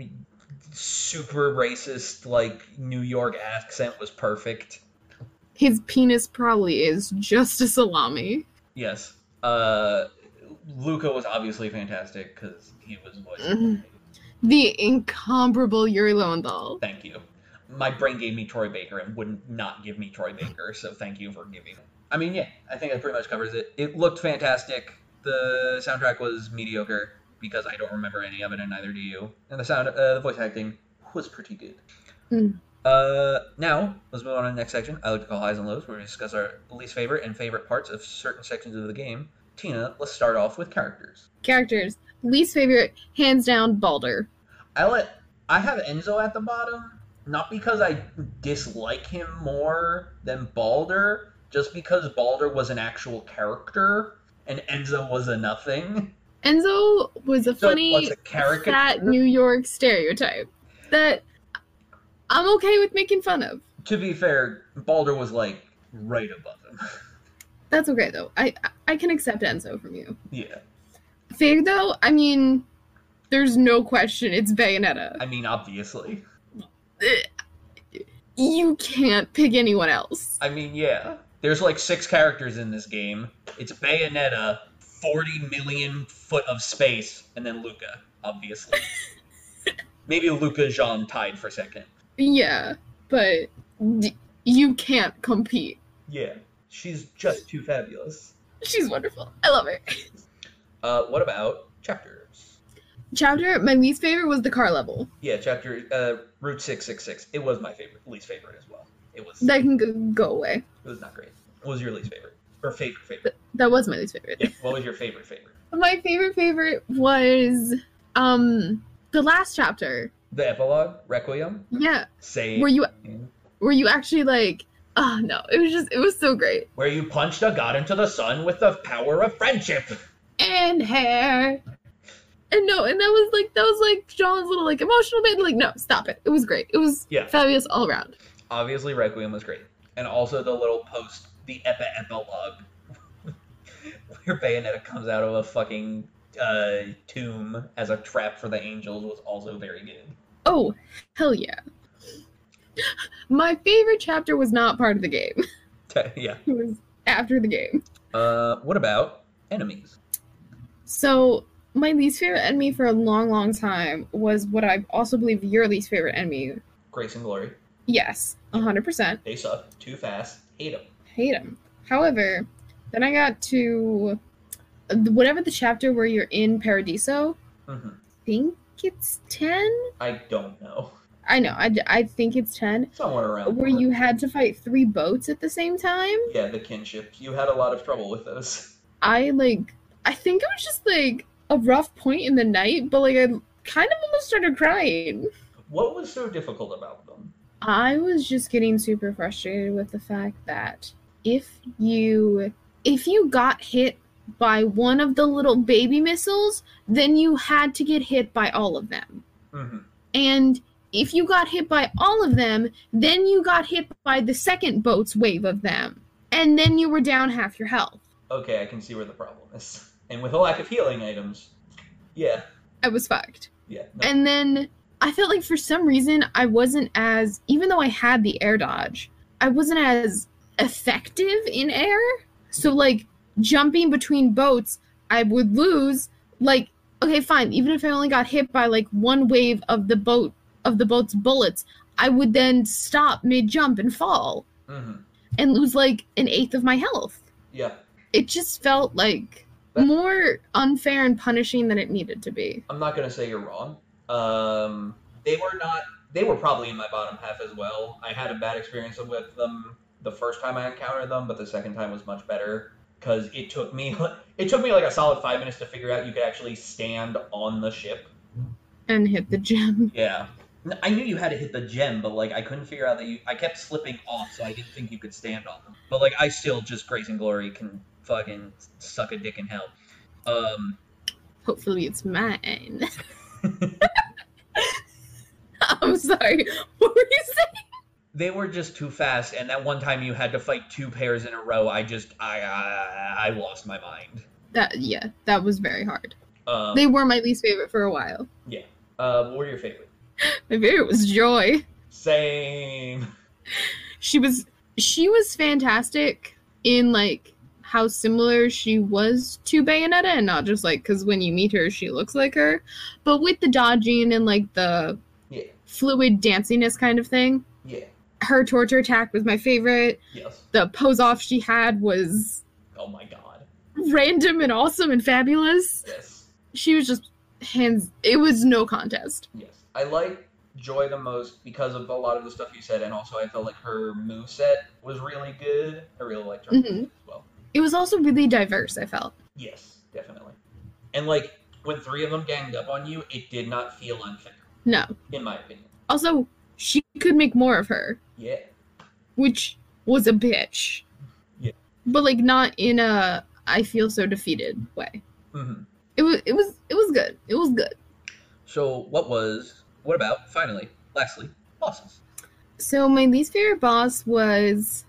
super racist like New York accent was perfect. His penis probably is just a salami. Yes. Uh Luca was obviously fantastic because he was voicing. Mhm. The incomparable Yuri Lowenthal. Thank you. My brain gave me Troy Baker and wouldn't not give me Troy Baker, so thank you for giving. I mean, yeah, I think that pretty much covers it. It looked fantastic. The soundtrack was mediocre because I don't remember any of it, and neither do you. And the sound, uh, the voice acting was pretty good. Mm. Uh, now let's move on to the next section. I like to call highs and lows, where we discuss our least favorite and favorite parts of certain sections of the game. Tina, let's start off with characters. Characters. Least favorite, hands down, Balder. I let I have Enzo at the bottom, not because I dislike him more than Balder, just because Balder was an actual character and Enzo was a nothing. Enzo was a So funny, what's a fat New York stereotype that I'm okay with making fun of. To be fair, Balder was like right above him. That's okay though. I I can accept Enzo from you. yeah. Fig though, I mean, there's no question it's Bayonetta. I mean, obviously. You can't pick anyone else. I mean, yeah. There's like six characters in this game. It's Bayonetta, 40 million foot of space, and then Luca, obviously. Maybe Luca Jeanne tied for second. Yeah, but d- you can't compete. Yeah, she's just too fabulous. She's wonderful. I love her. Uh, what about chapters? Chapter, my least favorite was the car level. Yeah, chapter uh, Route six six six. It was my favorite, least favorite as well. It was. That can go, go away. It was not great. What was your least favorite or favorite favorite? That was my least favorite. Yeah. What was your favorite favorite? My favorite favorite was um the last chapter. The epilogue, Requiem. Yeah, Same. Were you Were you actually like oh no, it was just it was so great. Where you punched a god into the sun with the power of friendship. And hair. And no, and that was like that was like Jeanne's little like emotional bit. Like, no, stop it. It was great. It was Yeah. fabulous all around. Obviously, Requiem was great, and also the little post, the epi epilogue, where Bayonetta comes out of a fucking uh, tomb as a trap for the angels was also very good. Oh, hell yeah. My favorite chapter was not part of the game. yeah. It was after the game. Uh, what about enemies? So my least favorite enemy for a long, long time was what I also believe your least favorite enemy. Grace and Glory. Yes, hundred percent. They suck. Too fast. Hate them. Hate them. However, then I got to uh, whatever the chapter where you're in Paradiso. hmm think it's ten. I don't know. I know. I, I think it's ten. Somewhere around. Where there. you had to fight three boats at the same time. Yeah, the kinship. You had a lot of trouble with those. I like. I think it was just like a rough point in the night, but like I kind of almost started crying. What was so difficult about them? I was just getting super frustrated with the fact that if you if you got hit by one of the little baby missiles, then you had to get hit by all of them. hmm And if you got hit by all of them, then you got hit by the second boat's wave of them. And then you were down half your health. Okay, I can see where the problem is. And with a lack of healing items, yeah, I was fucked. yeah. No. And then I felt like for some reason I wasn't as even though I had the air dodge, I wasn't as effective in air. So like jumping between boats, I would lose. Like okay, fine. Even if I only got hit by like one wave of the boat of the boat's bullets, I would then stop mid jump and fall hmm and lose like an eighth of my health. Yeah. It just felt like That- more unfair and punishing than it needed to be. I'm not gonna say you're wrong. Um, they were not. They were probably in my bottom half as well. I had a bad experience with them the first time I encountered them, but the second time was much better because it took me. It took me like a solid five minutes to figure out you could actually stand on the ship. And hit the gem. Yeah. I knew you had to hit the gem, but like I couldn't figure out that you. I kept slipping off, so I didn't think you could stand on them. But like I still just Grace and Glory can fucking suck a dick in hell. Um. Hopefully it's mine. I'm sorry. What were you saying? they were just too fast and that one time you had to fight two pairs in a row i just i i, I lost my mind That yeah, that was very hard. um, They were my least favorite for a while. Yeah. Uh, what were your favorite My favorite was Joy. same She was she was fantastic in like how similar she was to Bayonetta and not just like cuz when you meet her she looks like her, but with the dodging and like the yeah fluid danciness kind of thing. yeah Her torture attack was my favorite. yes The pose off she had was oh my god random and awesome and fabulous. yes She was just hands it was no contest. yes i like joy the most because of a lot of the stuff you said and also i felt like her move set was really good i really liked her Mhm. as well It was also really diverse, I felt. yes definitely and like when three of them ganged up on you it did not feel unfair No. in my opinion Also, she could make more of her. yeah which was a bitch. Yeah. But like not in a I feel so defeated way. hmm It was it was it was good. It was good. So, what was, what about, finally, lastly, bosses? So my least favorite boss was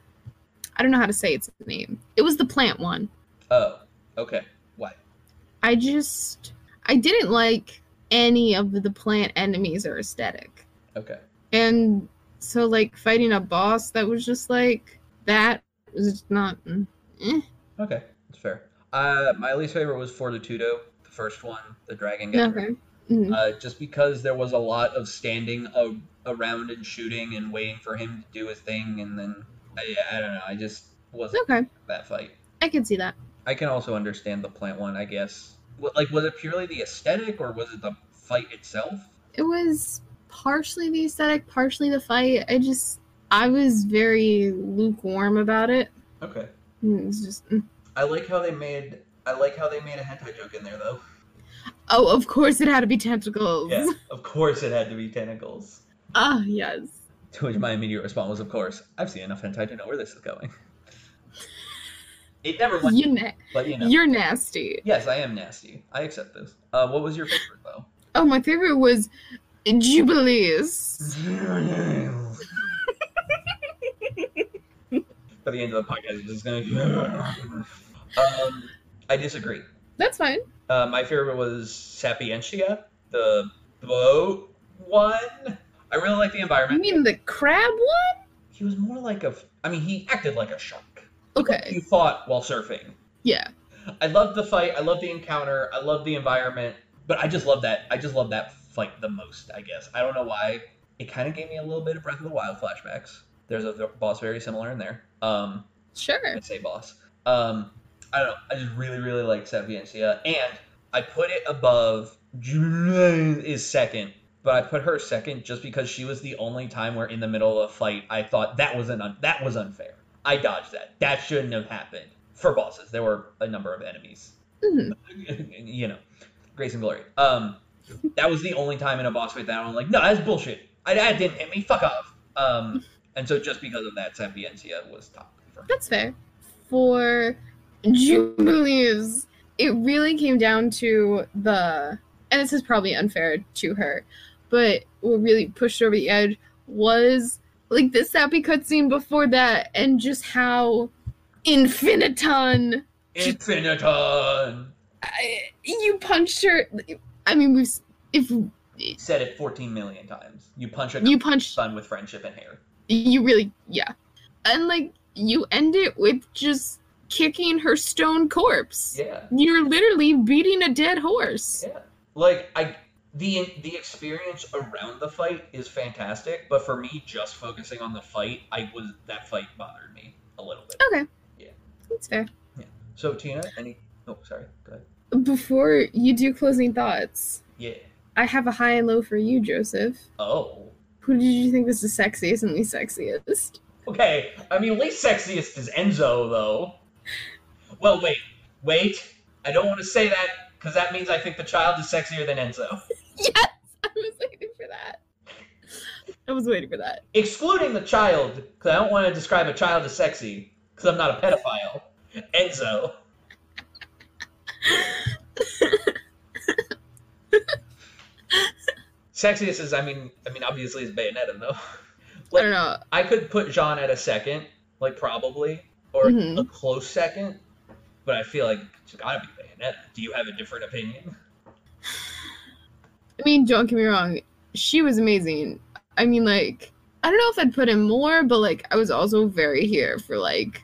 I don't know how to say its name. It was the plant one. Oh, okay. Why? I just I didn't like any of the plant enemies or aesthetic. Okay. And so like fighting a boss that was just like that was not mm, eh. Okay. That's fair. Uh, my least favorite was Fortitudo, the first one, the dragon guy. Okay. Mhm. Uh, just because there was a lot of standing a- around and shooting and waiting for him to do his thing, and then, I, I don't know, I just wasn't Okay. that fight. I can see that. I can also understand the plant one, I guess. Like, was it purely the aesthetic, or was it the fight itself? it was partially the aesthetic, partially the fight. I just I was very lukewarm about it. Okay. It was just mm. I like how they made, I like how they made a hentai joke in there, though. oh, of course it had to be tentacles. Yeah, of course it had to be tentacles. Ah, yes. To which my immediate response was, of course, I've seen enough hentai to know where this is going. It never went, You na- but you know. You're nasty. Yes, I am nasty. I accept this. Uh, what was your favorite, though? Oh, my favorite was Jubilees. By the end of the podcast, it's just gonna. um, I disagree. That's fine. Uh, my favorite was Sapientia, the boat one. I really like the environment. You mean the crab one? He was more like a. I mean, he acted like a shark. Okay. He fought while surfing. Yeah. I love the fight. I love the encounter. I love the environment. But I just love that. I just love that fight the most. I guess I don't know why. It kind of gave me a little bit of Breath of the Wild flashbacks. There's a boss very similar in there. Um, Sure. I'd say boss. Um, I don't know. I just really, really like Sapientia, and I put it above. Is second, but I put her second just because she was the only time where in the middle of a fight I thought that was an un- that was unfair. I dodged that. That shouldn't have happened for bosses. There were a number of enemies. Mhm. you know, grace and glory. Um, that was the only time in a boss fight that I'm like, no, that's bullshit. I, that didn't hit me. Fuck off. Um, and so just because of that, Sapientia was top for. That's fair. For Jubilees, it really came down to the, and this is probably unfair to her, but what really pushed over the edge was like the sappy cutscene before that, and just how infiniton Infiniton. I, you punched her. I mean, we've if Said it 14 million times. You punch a you punch son with friendship and hair. you really yeah and like you end it with just kicking her stone corpse. Yeah. You're literally beating a dead horse. Yeah. Like I the the experience around the fight is fantastic, but for me just focusing on the fight, I was that fight bothered me a little bit. Okay. Yeah. That's fair. Yeah. So Tina, any Oh, sorry. Go ahead. Before you do closing thoughts, Yeah. I have a high and low for you, Joseph. Oh. Who did you think was the sexiest and least sexiest? Okay. I mean least sexiest is Enzo though. Well wait. Wait. I don't want to say that because that means I think the child is sexier than Enzo. Yes! I was waiting for that. I was waiting for that. Excluding the child, because I don't want to describe a child as sexy, because I'm not a pedophile. Enzo. Sexiest is, I mean, I mean, obviously is Bayonetta though. I don't know. I could put Jeanne at a second, like probably, or Mhm. a close second, but I feel like it's gotta be Bayonetta. Do you have a different opinion? I mean, don't get me wrong. She was amazing. I mean, like, I don't know if I'd put in more, but like, I was also very here for like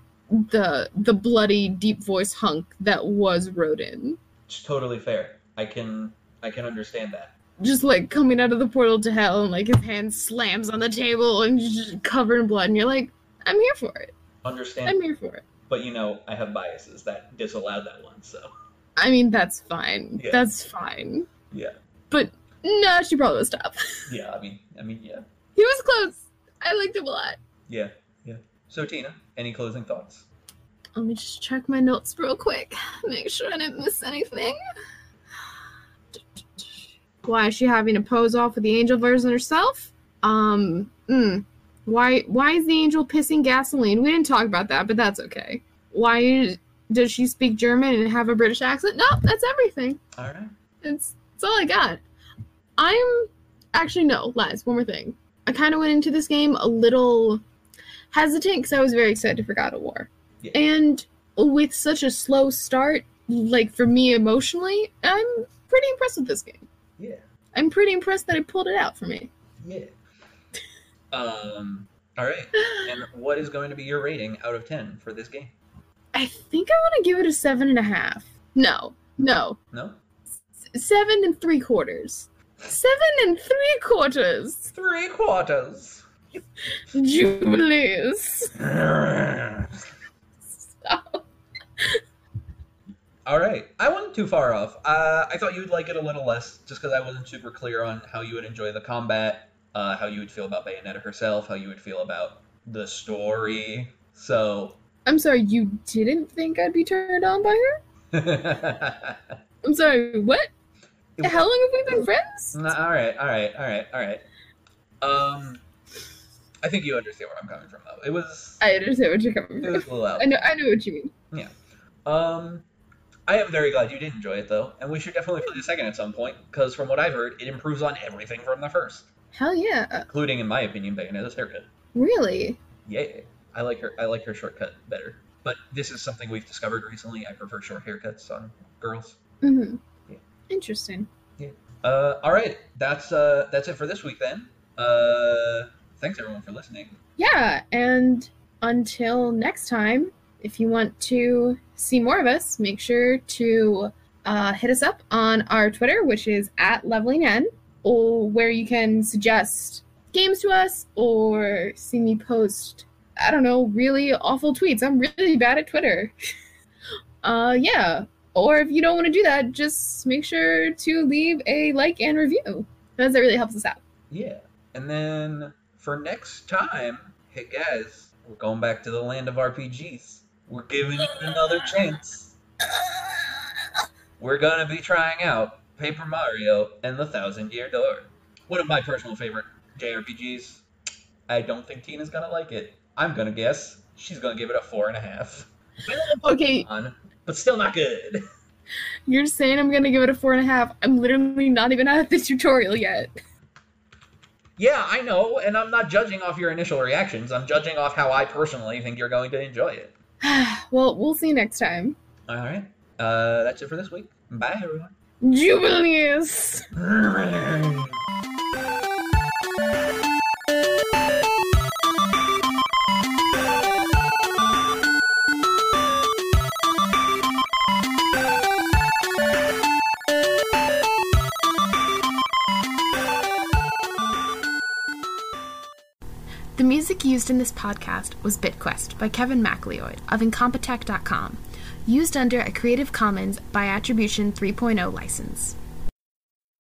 the the bloody deep voice hunk that was Rodin. It's totally fair. I can, I can understand that. Just like coming out of the portal to hell, and like his hand slams on the table and just covered in blood, and you're like, I'm here for it. Understand, I'm here for it. but you know, I have biases that disallowed that one, so I mean, that's fine. Yeah. That's fine. yeah, But no, she probably was top. yeah. I mean, I mean, yeah, he was close. I liked him a lot. yeah, yeah. So Tina, any closing thoughts? Let me just check my notes real quick. Make sure I didn't miss anything. Why is she having to pose off with the angel version herself? Um, mm, why why is the angel pissing gasoline? We didn't talk about that, but that's okay. Why does she speak German and have a British accent? No, that's everything. All right. It's that's all I got. I'm actually no lies. One more thing. I kind of went into this game a little hesitant because I was very excited for God of War, Yeah. and with such a slow start, like for me emotionally, I'm pretty impressed with this game. Yeah, I'm pretty impressed that it pulled it out for me. yeah. Um. All right. And what is going to be your rating out of ten for this game? I think I want to give it a seven and a half. No, no, No. S- seven and three quarters. Seven and three quarters. Three quarters. Jubilees. Stop. All right. I wasn't too far off. Uh, I thought you would like it a little less, just because I wasn't super clear on how you would enjoy the combat, uh, how you would feel about Bayonetta herself, how you would feel about the story. So, I'm sorry, you didn't think I'd be turned on by her? I'm sorry, what? How long have we been friends? right, all right, all right, all right. Um, I think you understand where I'm coming from, though. It was, I understand what you're coming from. it was a little out. I know, I know what you mean. Yeah. Um, I am very glad you did enjoy it though, and we should definitely play the second at some point because from what I've heard, it improves on everything from the first, Hell yeah. including, in my opinion, Bayonetta's haircut. Really? Yeah, I like her. I like her shortcut better. But this is something we've discovered recently. I prefer short haircuts on girls. Mm-hmm. Yeah. Interesting. Uh, all right, that's uh, that's it for this week then. Uh, thanks everyone for listening. Yeah, and until next time, if you want to see more of us, make sure to uh, hit us up on our Twitter, which is at Leveling N, or where you can suggest games to us or see me post, I don't know, really awful tweets. I'm really bad at Twitter. uh, yeah. Or if you don't want to do that, just make sure to leave a like and review, because that really helps us out. Yeah, and then for next time, hey guys, we're going back to the land of RPGs. We're giving it another chance. We're gonna be trying out Paper Mario and the Thousand Year Door. One of my personal favorite JRPGs. I don't think Tina's gonna like it. I'm gonna guess she's gonna give it a four and a half. Okay. Pokemon, but still not good. You're saying I'm gonna give it a four and a half. I'm literally not even out of the tutorial yet. Yeah, I know, and I'm not judging off your initial reactions. I'm judging off how I personally think you're going to enjoy it. well, we'll see you next time. All right. Uh, that's it for this week. Bye, everyone. Jubilees! Used in this podcast was BitQuest by Kevin MacLeod of Incompetech.com, used under a Creative Commons by Attribution 3.0 license.